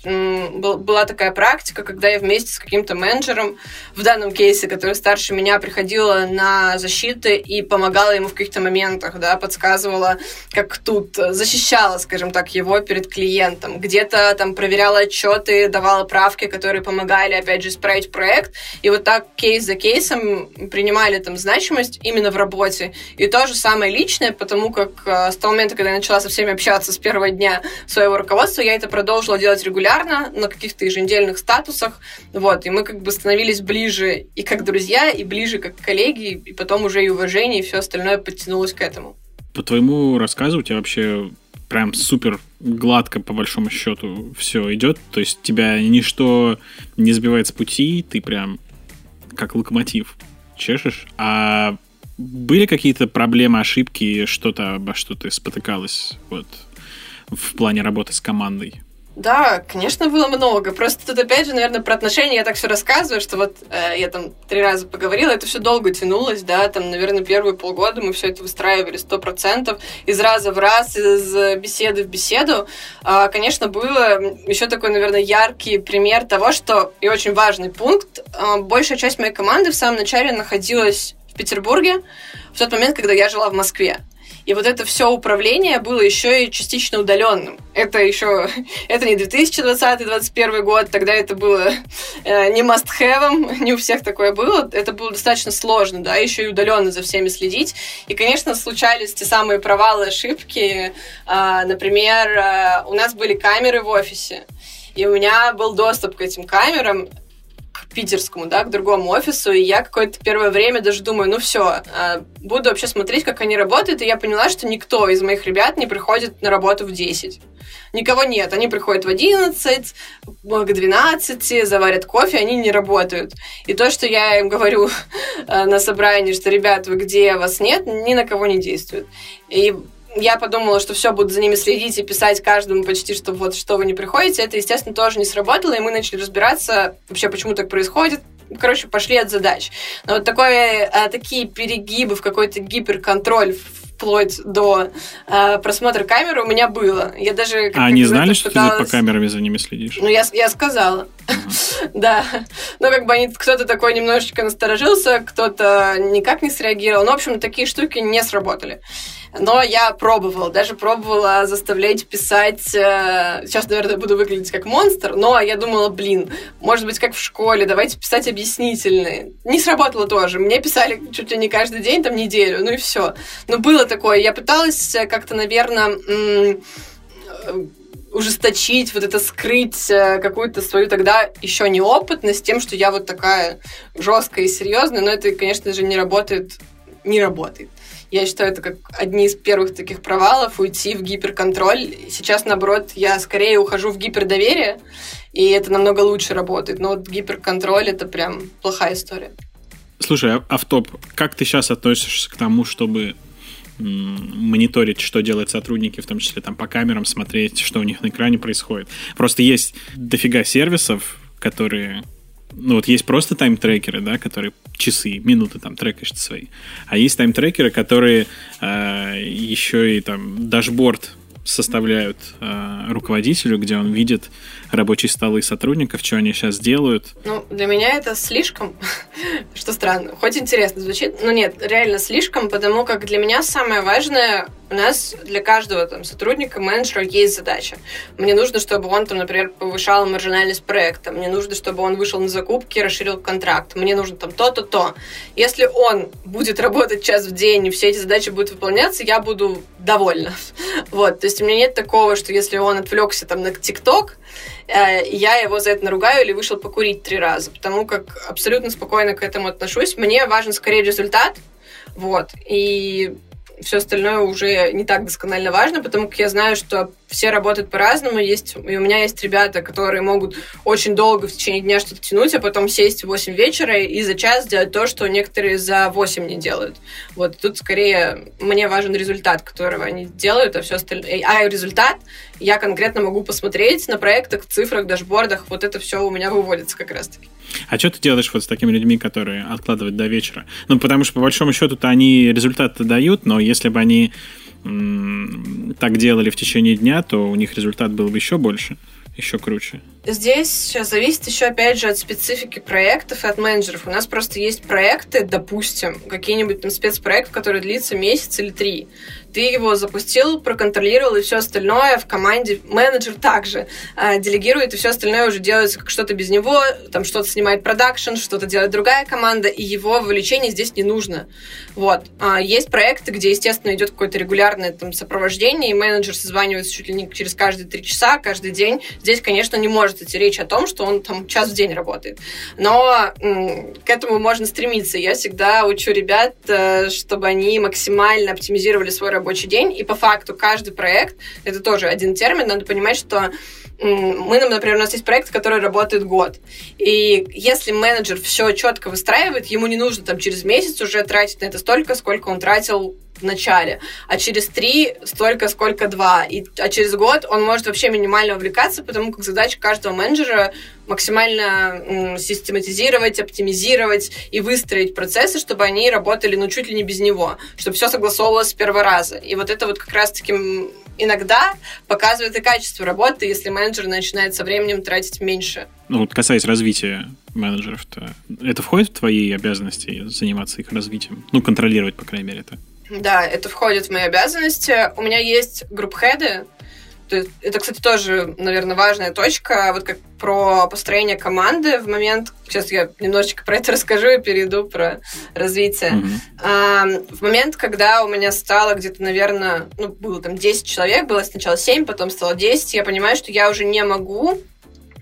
была такая практика, когда я вместе с каким-то менеджером, в данном кейсе, который старше меня, приходила на защиты и помогала ему в каких-то моментах, да, подсказывала, как тут, защищала, скажем так, его перед клиентом. Где-то там проверяла отчеты, давала правки, которые помогали, опять же, исправить проект. И вот так кейс за кейсом принимали там значимость именно в работе. И то же самое личное, потому как э, с того момента, когда я начала со всеми общаться с первого дня своего руководства, я это продолжила делать регулярно на каких-то еженедельных статусах. Вот, и мы как бы становились ближе и как друзья, и ближе как коллеги, и потом уже и уважение, и все остальное подтянулось к этому. По твоему рассказу у тебя вообще прям супер гладко, по большому счету, все идет. То есть тебя ничто не сбивает с пути, ты прям как локомотив чешешь. А были какие-то проблемы, ошибки, что-то, обо что ты спотыкалась вот, в плане работы с командой? Да, конечно, было много. Просто тут опять же, наверное, про отношения я так все рассказываю, что вот э, я там три раза поговорила, это все долго тянулось, да, там, наверное, первые полгода мы все это выстраивали сто процентов из раза в раз, из беседы в беседу. А, конечно, было еще такой, наверное, яркий пример того, что и очень важный пункт. А, большая часть моей команды в самом начале находилась в Петербурге в тот момент, когда я жила в Москве. И вот это все управление было еще и частично удаленным. Это еще, это не 2020-2021 год, тогда это было э, не must-have, не у всех такое было. Это было достаточно сложно, да, еще и удаленно за всеми следить. И, конечно, случались те самые провалы, ошибки. Э, например, э, у нас были камеры в офисе, и у меня был доступ к этим камерам, питерскому, да, к другому офису, и я какое-то первое время даже думаю, ну все, а, буду вообще смотреть, как они работают, и я поняла, что никто из моих ребят не приходит на работу в 10. Никого нет, они приходят в 11, к 12, заварят кофе, они не работают. И то, что я им говорю а, на собрании, что, ребят, вы где, вас нет, ни на кого не действует. И я подумала, что все, буду за ними следить и писать каждому почти, что вот что вы не приходите. Это, естественно, тоже не сработало, и мы начали разбираться вообще, почему так происходит. Короче, пошли от задач. Но вот такое, а, такие перегибы в какой-то гиперконтроль вплоть до э, просмотра камеры у меня было. Я даже... А они знали, что пыталась... ты по камерам за ними следишь? Ну, я, я сказала. да. Ну, как бы они, кто-то такой немножечко насторожился, кто-то никак не среагировал. Ну, в общем, такие штуки не сработали. Но я пробовала, даже пробовала заставлять писать... Э, сейчас, наверное, буду выглядеть как монстр, но я думала, блин, может быть, как в школе, давайте писать объяснительные. Не сработало тоже. Мне писали чуть ли не каждый день, там, неделю, ну и все. Но было такое. Я пыталась как-то, наверное, э, ужесточить, вот это скрыть э, какую-то свою тогда еще неопытность тем, что я вот такая жесткая и серьезная, но это, конечно же, не работает, не работает. Я считаю, это как одни из первых таких провалов уйти в гиперконтроль. Сейчас, наоборот, я скорее ухожу в гипердоверие, и это намного лучше работает. Но вот гиперконтроль — это прям плохая история. Слушай, автоп, как ты сейчас относишься к тому, чтобы мониторить, что делают сотрудники, в том числе там по камерам, смотреть, что у них на экране происходит. Просто есть дофига сервисов, которые ну вот есть просто тайм-трекеры, да, которые часы, минуты там трекаешь свои. А есть тайм-трекеры, которые э, еще и там дашборд составляют э, руководителю, где он видит рабочие столы сотрудников, что они сейчас делают. Ну, для меня это слишком, что странно. Хоть интересно звучит, но нет, реально слишком, потому как для меня самое важное у нас для каждого там, сотрудника, менеджера есть задача. Мне нужно, чтобы он, там, например, повышал маржинальность проекта. Мне нужно, чтобы он вышел на закупки, расширил контракт. Мне нужно там то-то, то. Если он будет работать час в день, и все эти задачи будут выполняться, я буду довольна. Вот, то есть у меня нет такого, что если он отвлекся там на ТикТок, я его за это наругаю или вышел покурить три раза, потому как абсолютно спокойно к этому отношусь. Мне важен скорее результат, вот, и все остальное уже не так досконально важно, потому как я знаю, что все работают по-разному. Есть, и у меня есть ребята, которые могут очень долго в течение дня что-то тянуть, а потом сесть в 8 вечера и за час сделать то, что некоторые за 8 не делают. Вот тут скорее мне важен результат, которого они делают, а все остальное. А результат я конкретно могу посмотреть на проектах, цифрах, дашбордах. Вот это все у меня выводится как раз-таки. А что ты делаешь вот с такими людьми, которые откладывают до вечера? Ну, потому что, по большому счету-то они результаты дают, но если бы они так делали в течение дня, то у них результат был бы еще больше, еще круче. Здесь сейчас зависит еще, опять же, от специфики проектов и от менеджеров. У нас просто есть проекты, допустим, какие-нибудь там спецпроект, который длится месяц или три ты его запустил, проконтролировал, и все остальное в команде менеджер также э, делегирует, и все остальное уже делается как что-то без него, там что-то снимает продакшн, что-то делает другая команда, и его вовлечение здесь не нужно. Вот. А есть проекты, где, естественно, идет какое-то регулярное там сопровождение, и менеджер созванивается чуть ли не через каждые три часа, каждый день. Здесь, конечно, не может идти речь о том, что он там час в день работает. Но м- к этому можно стремиться. Я всегда учу ребят, э, чтобы они максимально оптимизировали свой рабочий рабочий день, и по факту каждый проект, это тоже один термин, надо понимать, что мы, например, у нас есть проект, который работает год. И если менеджер все четко выстраивает, ему не нужно там через месяц уже тратить на это столько, сколько он тратил в начале, а через три столько, сколько два. И, а через год он может вообще минимально увлекаться, потому как задача каждого менеджера максимально м, систематизировать, оптимизировать и выстроить процессы, чтобы они работали, ну, чуть ли не без него, чтобы все согласовывалось с первого раза. И вот это вот как раз-таки иногда показывает и качество работы, если менеджер начинает со временем тратить меньше. Ну, вот касаясь развития менеджеров-то, это входит в твои обязанности заниматься их развитием? Ну, контролировать, по крайней мере, это? Да, это входит в мои обязанности. У меня есть групп-хеды, это, кстати, тоже, наверное, важная точка. Вот как про построение команды в момент... Сейчас я немножечко про это расскажу и перейду про развитие. Mm-hmm. в момент, когда у меня стало где-то, наверное, ну, было там 10 человек, было сначала 7, потом стало 10, я понимаю, что я уже не могу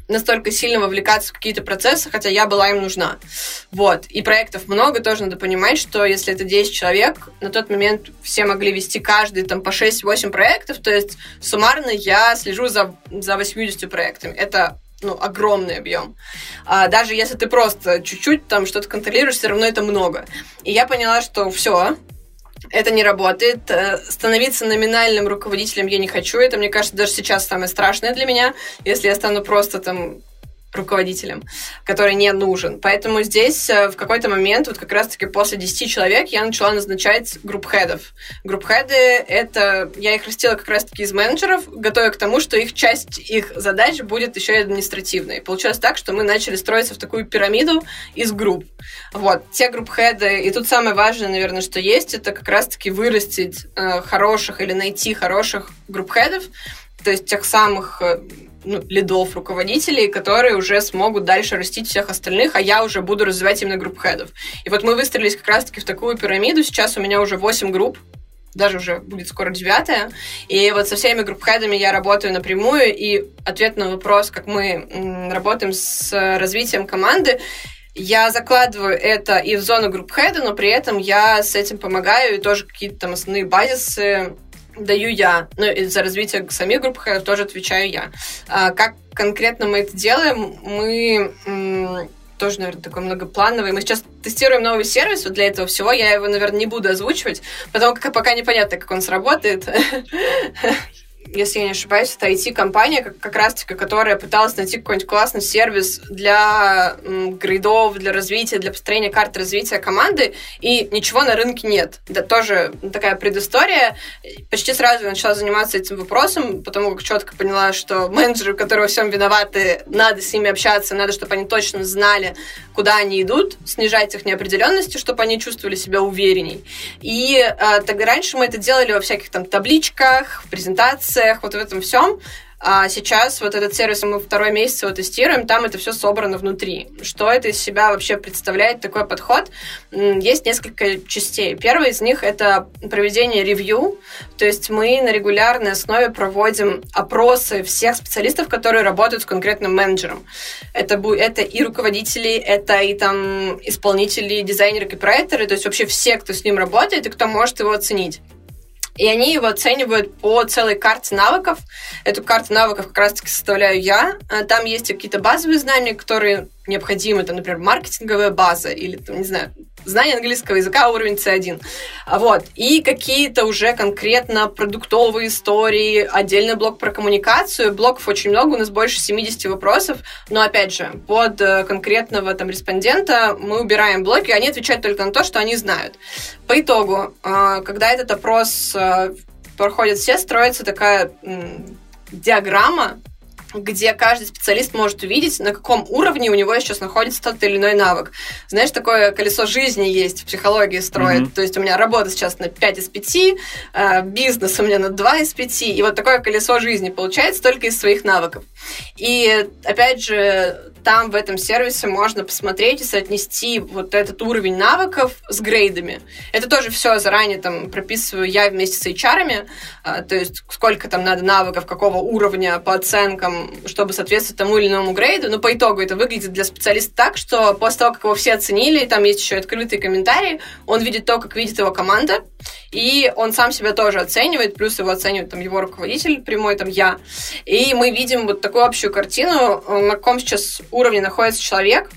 настолько сильно вовлекаться в какие-то процессы, хотя я была им нужна. Вот. И проектов много, тоже надо понимать, что если это 10 человек, на тот момент все могли вести каждый там по 6-8 проектов, то есть суммарно я слежу за, за 80 проектами. Это ну, огромный объем. А даже если ты просто чуть-чуть там что-то контролируешь, все равно это много. И я поняла, что все, это не работает. Э, становиться номинальным руководителем я не хочу. Это, мне кажется, даже сейчас самое страшное для меня. Если я стану просто там руководителем, который не нужен. Поэтому здесь э, в какой-то момент, вот как раз-таки после 10 человек, я начала назначать групп-хедов. Групп-хеды — это... Я их растила как раз-таки из менеджеров, готовя к тому, что их часть их задач будет еще и административной. Получилось так, что мы начали строиться в такую пирамиду из групп. Вот. Те групп-хеды... И тут самое важное, наверное, что есть, это как раз-таки вырастить э, хороших или найти хороших групп-хедов, то есть тех самых э, ну, лидов, руководителей, которые уже смогут дальше растить всех остальных, а я уже буду развивать именно групп хедов. И вот мы выстроились как раз-таки в такую пирамиду. Сейчас у меня уже 8 групп, даже уже будет скоро девятая. И вот со всеми групп-хедами я работаю напрямую. И ответ на вопрос, как мы работаем с развитием команды, я закладываю это и в зону групп-хеда, но при этом я с этим помогаю, и тоже какие-то там основные базисы даю я. Ну, и за развитие самих групп тоже отвечаю я. А, как конкретно мы это делаем? Мы тоже, наверное, такой многоплановый. Мы сейчас тестируем новый сервис, вот для этого всего я его, наверное, не буду озвучивать, потому как пока непонятно, как он сработает. если я не ошибаюсь, это IT-компания, как, как раз-таки, которая пыталась найти какой-нибудь классный сервис для м, грейдов, для развития, для построения карты развития команды, и ничего на рынке нет. Это тоже такая предыстория. Почти сразу я начала заниматься этим вопросом, потому как четко поняла, что менеджеры, которые во всем виноваты, надо с ними общаться, надо, чтобы они точно знали, куда они идут, снижать их неопределенности, чтобы они чувствовали себя уверенней. И э, тогда раньше мы это делали во всяких там табличках, в презентациях, вот в этом всем. А сейчас вот этот сервис мы второй месяц его тестируем, там это все собрано внутри. Что это из себя вообще представляет такой подход? Есть несколько частей. Первый из них это проведение ревью, то есть мы на регулярной основе проводим опросы всех специалистов, которые работают с конкретным менеджером. Это, это и руководители, это и там исполнители, дизайнеры, копирайтеры, то есть вообще все, кто с ним работает и кто может его оценить. И они его оценивают по целой карте навыков. Эту карту навыков как раз-таки составляю я. А там есть какие-то базовые знания, которые необходимы. Это, например, маркетинговая база или, там, не знаю, знание английского языка уровень C1. Вот. И какие-то уже конкретно продуктовые истории, отдельный блок про коммуникацию. Блоков очень много, у нас больше 70 вопросов, но, опять же, под э, конкретного там респондента мы убираем блоки, они отвечают только на то, что они знают. По итогу, э, когда этот опрос э, проходят все, строится такая диаграмма, где каждый специалист может увидеть, на каком уровне у него сейчас находится тот или иной навык. Знаешь, такое колесо жизни есть в психологии строит. Mm-hmm. То есть у меня работа сейчас на 5 из 5, э, бизнес у меня на 2 из 5, и вот такое колесо жизни получается только из своих навыков. И опять же, там в этом сервисе можно посмотреть и соотнести вот этот уровень навыков с грейдами. Это тоже все заранее там прописываю я вместе с HR, а, то есть сколько там надо навыков, какого уровня по оценкам, чтобы соответствовать тому или иному грейду. Но по итогу это выглядит для специалиста так, что после того, как его все оценили, там есть еще открытые комментарии, он видит то, как видит его команда, и он сам себя тоже оценивает, плюс его оценивает там его руководитель прямой, там я. И мы видим вот такую общую картину, на каком сейчас уровне находится человек,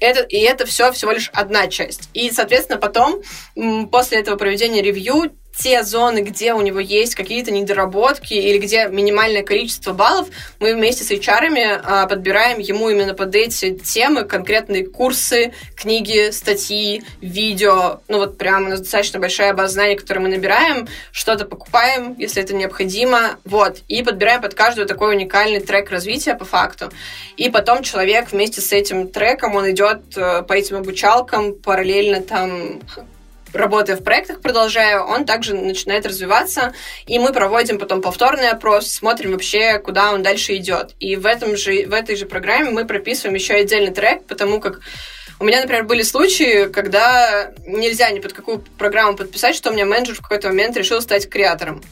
это, и это все всего лишь одна часть. И, соответственно, потом, после этого проведения ревью, те зоны, где у него есть какие-то недоработки или где минимальное количество баллов, мы вместе с HR а, подбираем ему именно под эти темы конкретные курсы, книги, статьи, видео. Ну вот прям у нас достаточно большая база знаний, которую мы набираем, что-то покупаем, если это необходимо, вот, и подбираем под каждую такой уникальный трек развития по факту. И потом человек вместе с этим треком, он идет э, по этим обучалкам, параллельно там работая в проектах, продолжаю, он также начинает развиваться, и мы проводим потом повторный опрос, смотрим вообще, куда он дальше идет. И в, этом же, в этой же программе мы прописываем еще отдельный трек, потому как у меня, например, были случаи, когда нельзя ни под какую программу подписать, что у меня менеджер в какой-то момент решил стать креатором.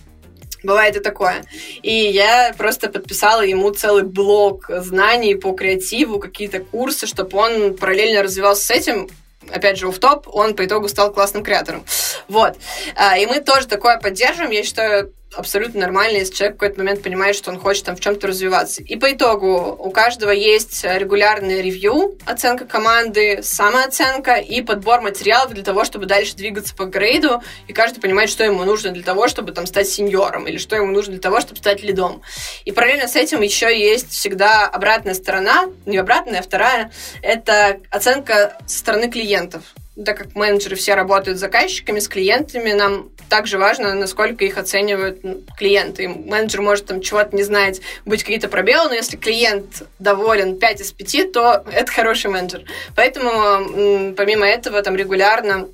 Бывает и такое. И я просто подписала ему целый блок знаний по креативу, какие-то курсы, чтобы он параллельно развивался с этим, опять же, в топ, он по итогу стал классным креатором. Вот. А, и мы тоже такое поддерживаем. Я считаю, абсолютно нормально, если человек в какой-то момент понимает, что он хочет там в чем-то развиваться. И по итогу у каждого есть регулярный ревью, оценка команды, самооценка и подбор материалов для того, чтобы дальше двигаться по грейду, и каждый понимает, что ему нужно для того, чтобы там стать сеньором, или что ему нужно для того, чтобы стать лидом. И параллельно с этим еще есть всегда обратная сторона, не обратная, а вторая, это оценка со стороны клиентов так как менеджеры все работают с заказчиками, с клиентами, нам также важно, насколько их оценивают клиенты. И менеджер может там чего-то не знать, быть какие-то пробелы, но если клиент доволен 5 из 5, то это хороший менеджер. Поэтому, помимо этого, там регулярно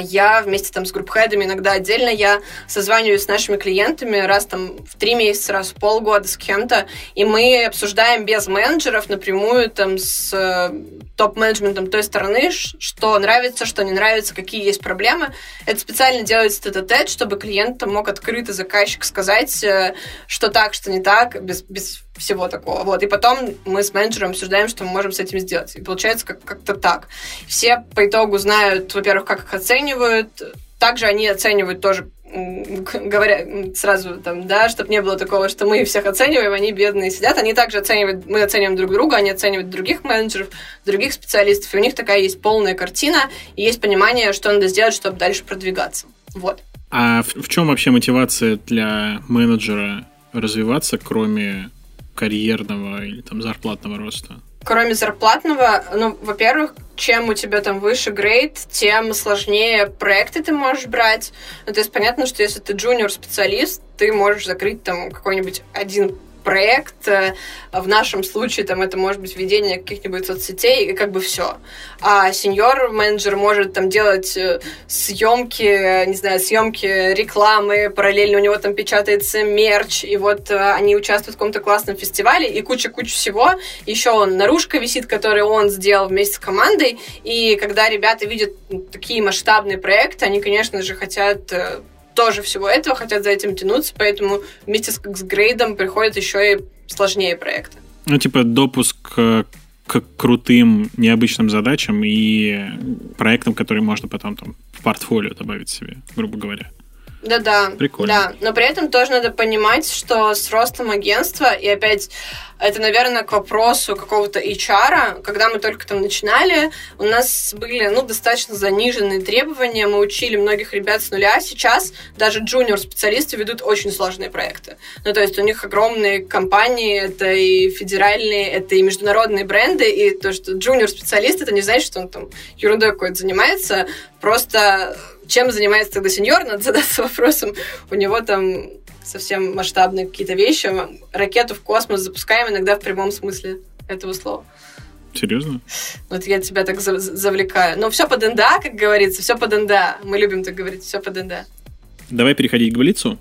я вместе там с группхедами, иногда отдельно я созваниваюсь с нашими клиентами раз там в три месяца, раз в полгода с кем-то, и мы обсуждаем без менеджеров напрямую там с э, топ-менеджментом той стороны, что нравится, что не нравится, какие есть проблемы. Это специально делается тет тет чтобы клиент мог открыто заказчик сказать, э, что так, что не так, без, без всего такого. Вот. И потом мы с менеджером обсуждаем, что мы можем с этим сделать. И получается как- как-то так. Все по итогу знают, во-первых, как их оценивают. Также они оценивают тоже говоря сразу там, да, чтобы не было такого, что мы всех оцениваем, они бедные сидят, они также оценивают, мы оцениваем друг друга, они оценивают других менеджеров, других специалистов, и у них такая есть полная картина, и есть понимание, что надо сделать, чтобы дальше продвигаться. Вот. А в, в чем вообще мотивация для менеджера развиваться, кроме карьерного или там зарплатного роста? Кроме зарплатного, ну, во-первых, чем у тебя там выше грейд, тем сложнее проекты ты можешь брать. Ну, то есть понятно, что если ты джуниор-специалист, ты можешь закрыть там какой-нибудь один проект. Э, в нашем случае там это может быть ведение каких-нибудь соцсетей, и как бы все. А сеньор менеджер может там делать э, съемки, не знаю, съемки рекламы, параллельно у него там печатается мерч, и вот э, они участвуют в каком-то классном фестивале, и куча-куча всего. Еще он наружка висит, который он сделал вместе с командой, и когда ребята видят такие масштабные проекты, они, конечно же, хотят тоже всего этого, хотят за этим тянуться, поэтому вместе с, с грейдом приходят еще и сложнее проекты. Ну, типа допуск к, к крутым, необычным задачам и проектам, которые можно потом там в портфолио добавить себе, грубо говоря. Да-да. Прикольно. Да, но при этом тоже надо понимать, что с ростом агентства, и опять это, наверное, к вопросу какого-то HR, когда мы только там начинали, у нас были, ну, достаточно заниженные требования, мы учили многих ребят с нуля, сейчас даже джуниор-специалисты ведут очень сложные проекты. Ну, то есть у них огромные компании, это и федеральные, это и международные бренды, и то, что джуниор-специалист, это не значит, что он там ерундой какой-то занимается, просто чем занимается тогда сеньор, надо задаться вопросом. У него там совсем масштабные какие-то вещи. Ракету в космос запускаем иногда в прямом смысле этого слова. Серьезно? Вот я тебя так завлекаю. Ну, все по ДНДА, как говорится, все по ДНДА. Мы любим так говорить, все по ДНДА. Давай переходить к Блицу.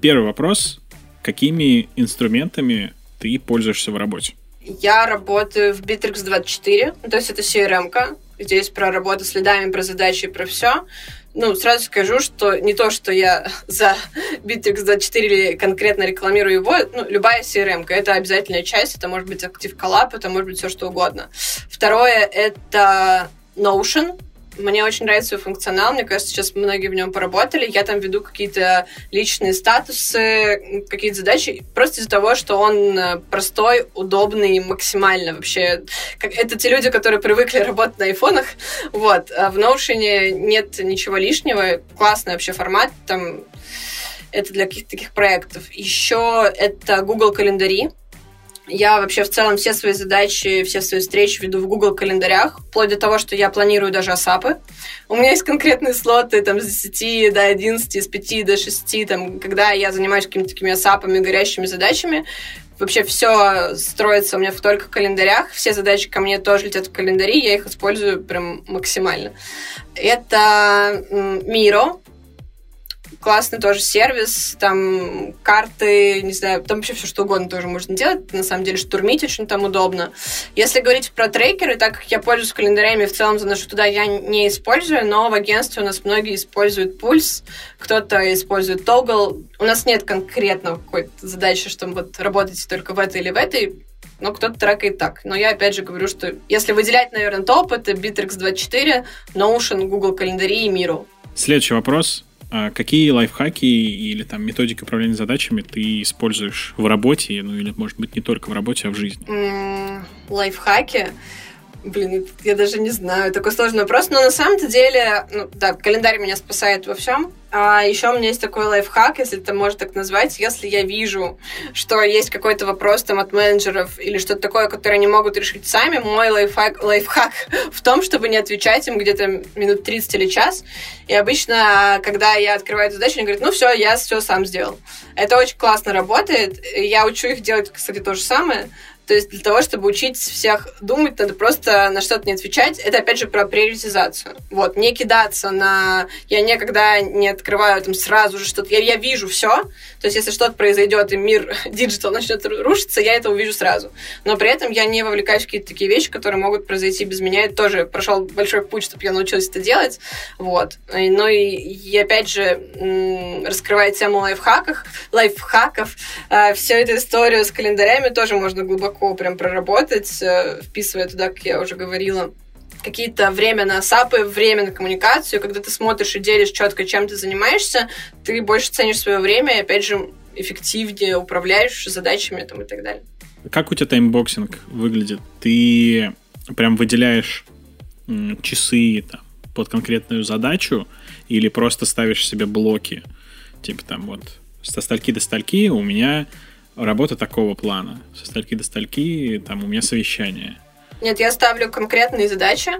Первый вопрос. Какими инструментами ты пользуешься в работе? Я работаю в Bittrex 24, то есть это CRM-ка. Здесь про работу с лидами, про задачи, про все. Ну, сразу скажу, что не то, что я за Bittrex 24 или конкретно рекламирую его, ну, любая CRM, это обязательная часть, это может быть Active Collab, это может быть все что угодно. Второе, это Notion, мне очень нравится его функционал. Мне кажется, сейчас многие в нем поработали. Я там веду какие-то личные статусы, какие-то задачи, просто из-за того, что он э, простой, удобный, максимально вообще. Это те люди, которые привыкли работать на айфонах. Вот. А в Notion нет ничего лишнего. Классный вообще формат. Там это для каких-то таких проектов. Еще это Google календари. Я вообще в целом все свои задачи, все свои встречи веду в Google календарях, вплоть до того, что я планирую даже асапы. У меня есть конкретные слоты там с 10 до 11, с 5 до 6, там, когда я занимаюсь какими-то такими асапами, горящими задачами. Вообще все строится у меня в только календарях. Все задачи ко мне тоже летят в календари, я их использую прям максимально. Это Miro, классный тоже сервис, там карты, не знаю, там вообще все что угодно тоже можно делать. На самом деле штурмить очень там удобно. Если говорить про трекеры, так как я пользуюсь календарями, в целом заношу туда, я не использую, но в агентстве у нас многие используют пульс, кто-то использует тогл. У нас нет конкретно какой-то задачи, что вот работаете только в этой или в этой, но кто-то трекает так. Но я опять же говорю, что если выделять, наверное, топ, это Bittrex 24, Notion, Google календари и Miro. Следующий вопрос. А какие лайфхаки или там методики управления задачами ты используешь в работе, ну или, может быть, не только в работе, а в жизни? Mm, лайфхаки? Блин, я даже не знаю, такой сложный вопрос, но на самом-то деле, ну, да, календарь меня спасает во всем. А еще у меня есть такой лайфхак, если это можно так назвать, если я вижу, что есть какой-то вопрос там от менеджеров или что-то такое, которое они могут решить сами, мой лайфхак, лайфхак в том, чтобы не отвечать им где-то минут 30 или час. И обычно, когда я открываю эту задачу, они говорят, ну все, я все сам сделал. Это очень классно работает. Я учу их делать, кстати, то же самое. То есть для того, чтобы учить всех думать, надо просто на что-то не отвечать. Это, опять же, про приоритизацию. Вот, не кидаться на... Я никогда не открываю там сразу же что-то. Я, я вижу все. То есть если что-то произойдет, и мир digital начнет рушиться, я это увижу сразу. Но при этом я не вовлекаюсь в какие-то такие вещи, которые могут произойти без меня. Это тоже прошел большой путь, чтобы я научилась это делать. Вот. Ну и, и опять же, раскрывая тему лайфхаков, лайфхаков, э, всю эту историю с календарями тоже можно глубоко глубоко прям проработать, э, вписывая туда, как я уже говорила, какие-то время на САПы, время на коммуникацию. Когда ты смотришь и делишь четко, чем ты занимаешься, ты больше ценишь свое время и, опять же, эффективнее управляешь задачами там, и так далее. Как у тебя timeboxing выглядит? Ты прям выделяешь часы там, под конкретную задачу или просто ставишь себе блоки? Типа там вот со стольки до стольки у меня работа такого плана. Со стольки до стольки, там у меня совещание. Нет, я ставлю конкретные задачи,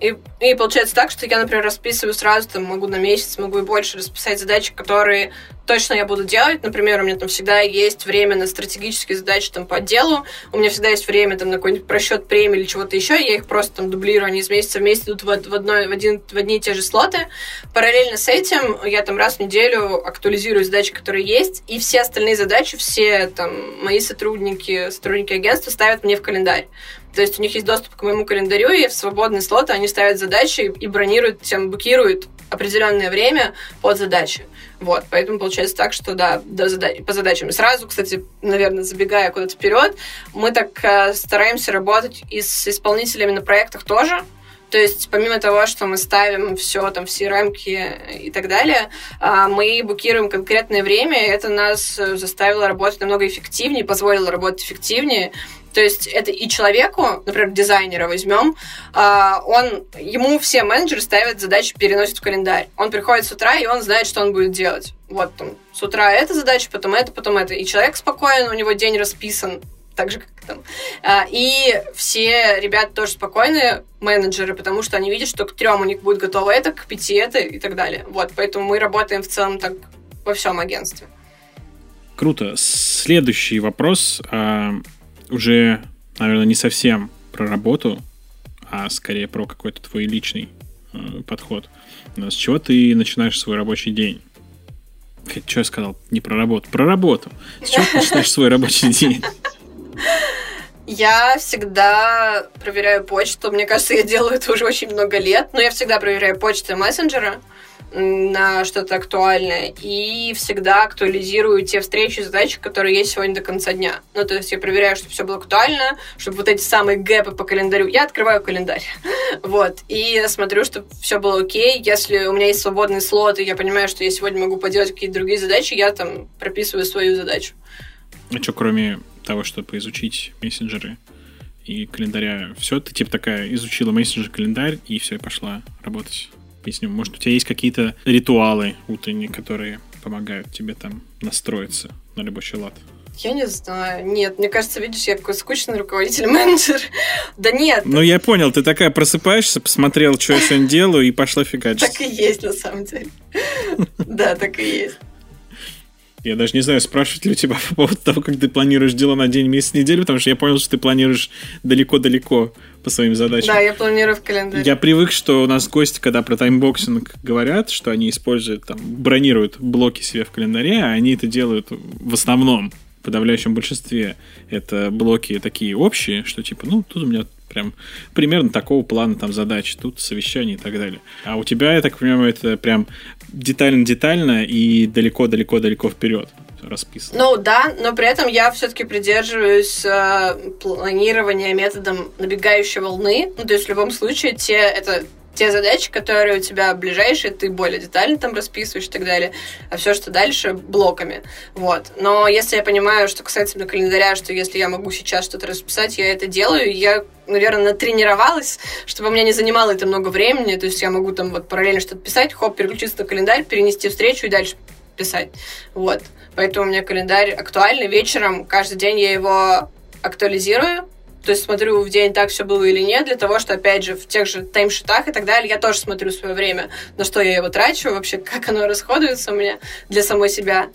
и, и получается так, что я, например, расписываю сразу, там, могу на месяц, могу и больше расписать задачи, которые точно я буду делать. Например, у меня там всегда есть время на стратегические задачи там по отделу, у меня всегда есть время там на какой-нибудь просчет премии или чего-то еще, я их просто там дублирую, они из месяца в месяц идут в, в, одной, в, один, в одни и те же слоты. Параллельно с этим я там раз в неделю актуализирую задачи, которые есть, и все остальные задачи, все там мои сотрудники, сотрудники агентства ставят мне в календарь. То есть у них есть доступ к моему календарю, и в свободные слоты они ставят задачи и бронируют, тем букируют определенное время под задачи. Вот, поэтому получается так, что да, до зада- по задачам. сразу, кстати, наверное, забегая куда-то вперед, мы так э, стараемся работать и с исполнителями на проектах тоже. То есть, помимо того, что мы ставим все там, все рамки и так далее, э, мы букируем конкретное время, и это нас заставило работать намного эффективнее, позволило работать эффективнее, то есть это и человеку, например, дизайнера возьмем, а, он, ему все менеджеры ставят задачи, переносят в календарь. Он приходит с утра, и он знает, что он будет делать. Вот там, с утра эта задача, потом это, потом это. И человек спокоен, у него день расписан, так же, как там. А, и все ребята тоже спокойные, менеджеры, потому что они видят, что к трем у них будет готово это, к пяти это и так далее. Вот, поэтому мы работаем в целом так во всем агентстве. Круто. Следующий вопрос а, уже, наверное, не совсем про работу, а скорее про какой-то твой личный э, подход. С чего ты начинаешь свой рабочий день? Что я сказал? Не про работу. Про работу. С чего ты начинаешь свой рабочий день? Я всегда проверяю почту. Мне кажется, я делаю это уже очень много лет. Но я всегда проверяю почту и мессенджера на что-то актуальное и всегда актуализирую те встречи задачи, которые есть сегодня до конца дня. Ну, то есть я проверяю, чтобы все было актуально, чтобы вот эти самые гэпы по календарю... Я открываю календарь, вот, и смотрю, чтобы все было окей. Если у меня есть свободный слот, и я понимаю, что я сегодня могу поделать какие-то другие задачи, я там прописываю свою задачу. А что, кроме того, чтобы изучить мессенджеры и календаря, все, ты типа такая изучила мессенджер, календарь, и все, и пошла работать? Поясню. Может, у тебя есть какие-то ритуалы утренние, которые помогают тебе там настроиться на рабочий лад? Я не знаю. Нет, мне кажется, видишь, я какой скучный руководитель-менеджер. да нет. Ну, я понял, ты такая просыпаешься, посмотрела, что я сегодня делаю, и пошла фигачить. Так и есть, на самом деле. Да, так и есть. Я даже не знаю, спрашивать ли у тебя по поводу того, как ты планируешь дела на день, месяц, неделю, потому что я понял, что ты планируешь далеко-далеко по своим задачам. Да, я планирую в календаре. Я привык, что у нас гости, когда про timeboxing говорят, что они используют, там, бронируют блоки себе в календаре, а они это делают в основном подавляющем большинстве это блоки такие общие, что типа, ну, тут у меня прям примерно такого плана там задач, тут совещание и так далее. А у тебя, я так понимаю, это прям детально-детально и далеко-далеко-далеко вперед расписано. Ну да, но при этом я все-таки придерживаюсь э, планирования методом набегающей волны. Ну, то есть в любом случае те это те задачи, которые у тебя ближайшие, ты более детально там расписываешь и так далее, а все, что дальше, блоками. Вот. Но если я понимаю, что касается на календаря, что если я могу сейчас что-то расписать, я это делаю, я наверное, натренировалась, чтобы у меня не занимало это много времени, то есть я могу там вот параллельно что-то писать, хоп, переключиться на календарь, перенести встречу и дальше писать. Вот. Поэтому у меня календарь актуальный. Вечером каждый день я его актуализирую, то есть смотрю в день, так все было или нет, для того, что, опять же, в тех же таймшитах и так далее, я тоже смотрю свое время, на что я его трачу, вообще, как оно расходуется у меня для самой себя.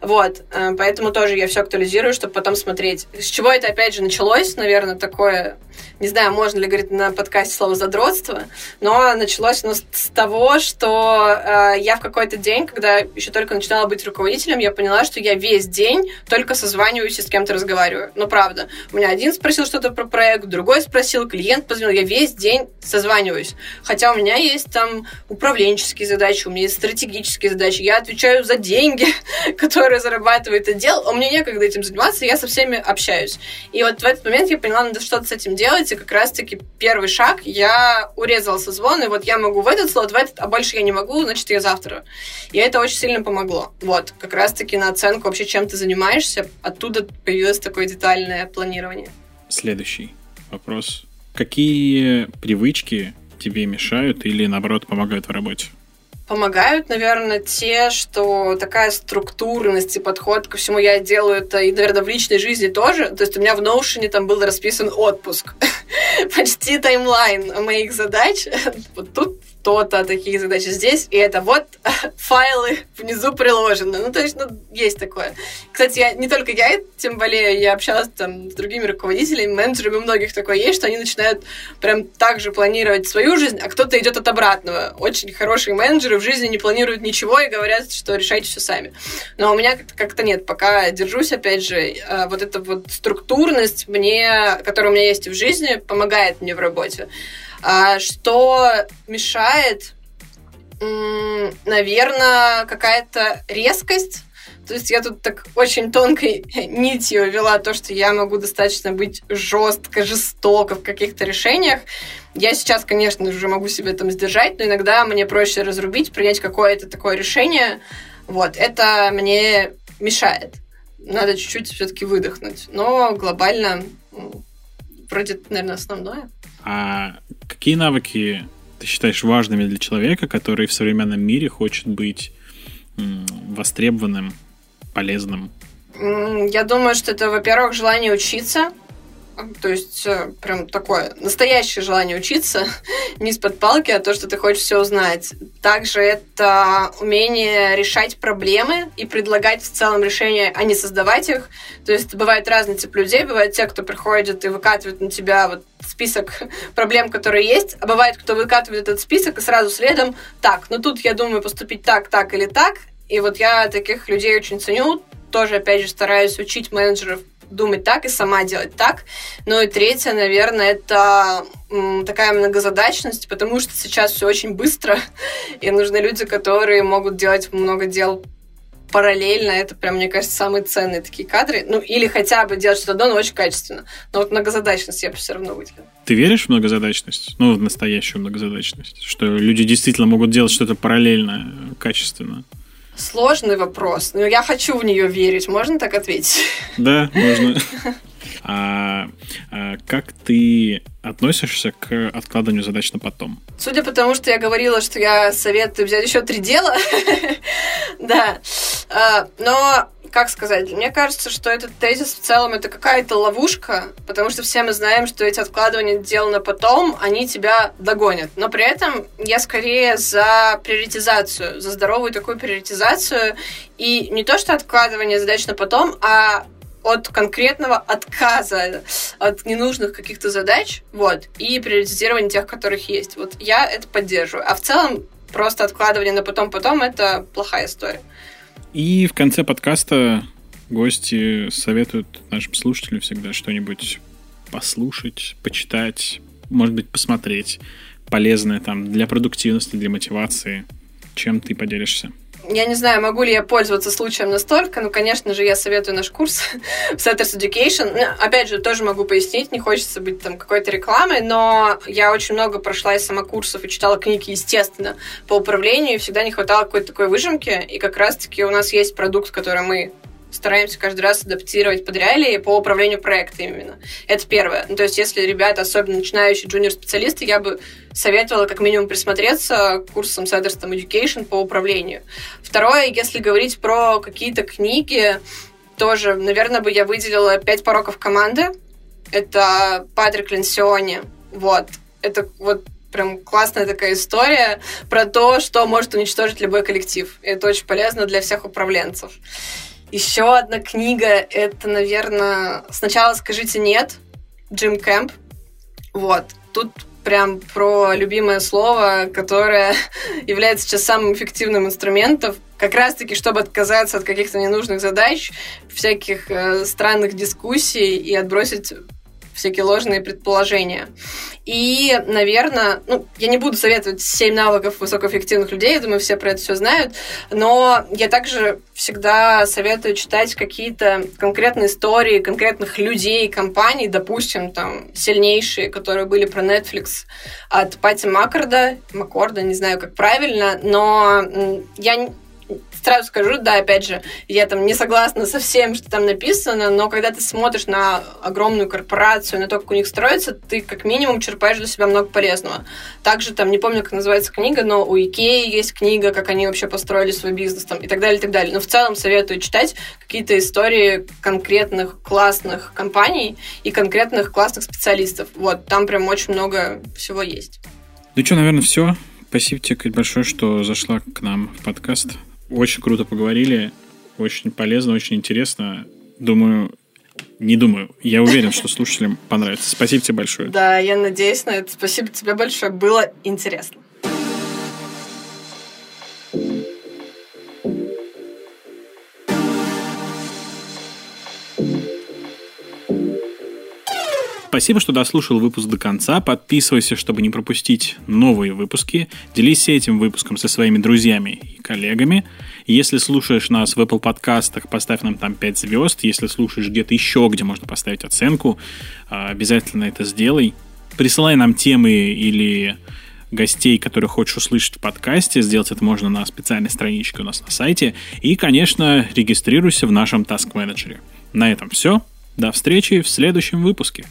Вот, э, поэтому тоже я все актуализирую, чтобы потом смотреть. С чего это, опять же, началось, наверное, такое, не знаю, можно ли говорить на подкасте слово «задротство», но началось оно с того, что э, я в какой-то день, когда еще только начинала быть руководителем, я поняла, что я весь день только созваниваюсь и с кем-то разговариваю. Ну, правда. У меня один спросил что-то про проект, другой спросил, клиент позвонил, я весь день созваниваюсь. Хотя у меня есть там управленческие задачи, у меня есть стратегические задачи, я отвечаю за деньги, которые зарабатывает отдел, у меня некогда этим заниматься, я со всеми общаюсь. И вот в этот момент я поняла, надо что-то с этим делать, и как раз-таки первый шаг, я урезала созвон, и вот я могу в этот слот, в этот, а больше я не могу, значит, я завтра. И это очень сильно помогло. Вот, как раз-таки на оценку вообще, чем ты занимаешься, оттуда появилось такое детальное планирование следующий вопрос. Какие привычки тебе мешают или, наоборот, помогают в работе? Помогают, наверное, те, что такая структурность и подход ко всему я делаю это и, наверное, в личной жизни тоже. То есть у меня в Notion там был расписан отпуск. Почти таймлайн моих задач. Вот тут то-то, такие задачи здесь, и это вот файлы внизу приложены. Ну, то есть, ну, есть такое. Кстати, я, не только я тем более, я общалась там с другими руководителями, менеджерами, у многих такое есть, что они начинают прям так же планировать свою жизнь, а кто-то идет от обратного. Очень хорошие менеджеры в жизни не планируют ничего и говорят, что решайте все сами. Но у меня как-то нет, пока держусь, опять же, э, вот эта вот структурность мне, которая у меня есть в жизни, помогает мне в работе. А что мешает? Наверное, какая-то резкость. То есть я тут так очень тонкой нитью вела то, что я могу достаточно быть жестко, жестоко в каких-то решениях. Я сейчас, конечно же, могу себя там сдержать, но иногда мне проще разрубить, принять какое-то такое решение. Вот, это мне мешает. Надо чуть-чуть все-таки выдохнуть. Но глобально, вроде, наверное, основное. А какие навыки ты считаешь важными для человека, который в современном мире хочет быть востребованным, полезным? Я думаю, что это, во-первых, желание учиться, то есть э, прям такое настоящее желание учиться, не из-под палки, а то, что ты хочешь все узнать. Также это умение решать проблемы и предлагать в целом решения, а не создавать их. То есть бывает разный тип людей, бывают те, кто приходит и выкатывает на тебя вот список проблем, которые есть, а бывает, кто выкатывает этот список и сразу следом, так, ну тут я думаю поступить так, так или так, и вот я таких людей очень ценю, тоже, опять же, стараюсь учить менеджеров думать так и сама делать так. Ну и третье, наверное, это такая многозадачность, потому что сейчас все очень быстро, и нужны люди, которые могут делать много дел параллельно. Это прям, мне кажется, самые ценные такие кадры. Ну, или хотя бы делать что-то одно, но очень качественно. Но вот многозадачность я бы все равно выделила. Ты веришь в многозадачность? Ну, в настоящую многозадачность? Что люди действительно могут делать что-то параллельно, качественно? Сложный вопрос, но я хочу в нее верить. Можно так ответить? Да, можно. А, а как ты относишься к откладыванию задач на потом? Судя по тому, что я говорила, что я советую взять еще три дела, да. А, но как сказать, мне кажется, что этот тезис в целом это какая-то ловушка, потому что все мы знаем, что эти откладывания дел потом, они тебя догонят. Но при этом я скорее за приоритизацию, за здоровую такую приоритизацию. И не то, что откладывание задач на потом, а от конкретного отказа от ненужных каких-то задач, вот, и приоритизирование тех, которых есть. Вот я это поддерживаю. А в целом просто откладывание на потом-потом — это плохая история. И в конце подкаста гости советуют нашим слушателям всегда что-нибудь послушать, почитать, может быть, посмотреть полезное там для продуктивности, для мотивации. Чем ты поделишься? Я не знаю, могу ли я пользоваться случаем настолько, но, конечно же, я советую наш курс в Setters Education. Ну, опять же, тоже могу пояснить, не хочется быть там какой-то рекламой, но я очень много прошла из самокурсов и читала книги, естественно, по управлению, и всегда не хватало какой-то такой выжимки, и как раз-таки у нас есть продукт, который мы стараемся каждый раз адаптировать под реалии по управлению проектами именно. Это первое. Ну, то есть, если ребята, особенно начинающие джуниор-специалисты, я бы советовала как минимум присмотреться к курсам Saddlerston Education по управлению. Второе, если говорить про какие-то книги, тоже, наверное, бы я выделила «Пять пороков команды». Это Патрик Ленсиони. Вот. Это вот прям классная такая история про то, что может уничтожить любой коллектив. Это очень полезно для всех управленцев. Еще одна книга, это, наверное, «Сначала скажите нет», Джим Кэмп. Вот. Тут прям про любимое слово, которое является сейчас самым эффективным инструментом, как раз-таки, чтобы отказаться от каких-то ненужных задач, всяких э, странных дискуссий и отбросить всякие ложные предположения. И, наверное, ну, я не буду советовать 7 навыков высокоэффективных людей, я думаю, все про это все знают, но я также всегда советую читать какие-то конкретные истории конкретных людей, компаний, допустим, там, сильнейшие, которые были про Netflix от Пати Маккорда, Маккорда, не знаю, как правильно, но я сразу скажу, да, опять же, я там не согласна со всем, что там написано, но когда ты смотришь на огромную корпорацию, на то, как у них строится, ты как минимум черпаешь для себя много полезного. Также там, не помню, как называется книга, но у Икеи есть книга, как они вообще построили свой бизнес там, и так далее, и так далее. Но в целом советую читать какие-то истории конкретных классных компаний и конкретных классных специалистов. Вот, там прям очень много всего есть. Ну что, наверное, все. Спасибо тебе большое, что зашла к нам в подкаст. Очень круто поговорили, очень полезно, очень интересно. Думаю, не думаю. Я уверен, что слушателям понравится. Спасибо тебе большое. Да, я надеюсь на это. Спасибо тебе большое. Было интересно. Спасибо, что дослушал выпуск до конца. Подписывайся, чтобы не пропустить новые выпуски. Делись этим выпуском со своими друзьями и коллегами. Если слушаешь нас в Apple подкастах, поставь нам там 5 звезд. Если слушаешь где-то еще, где можно поставить оценку, а, обязательно это сделай. Присылай нам темы или гостей, которые хочешь услышать в подкасте. Сделать это можно на специальной страничке у нас на сайте. И, конечно, регистрируйся в нашем Task Manager. На этом все. До встречи в следующем выпуске.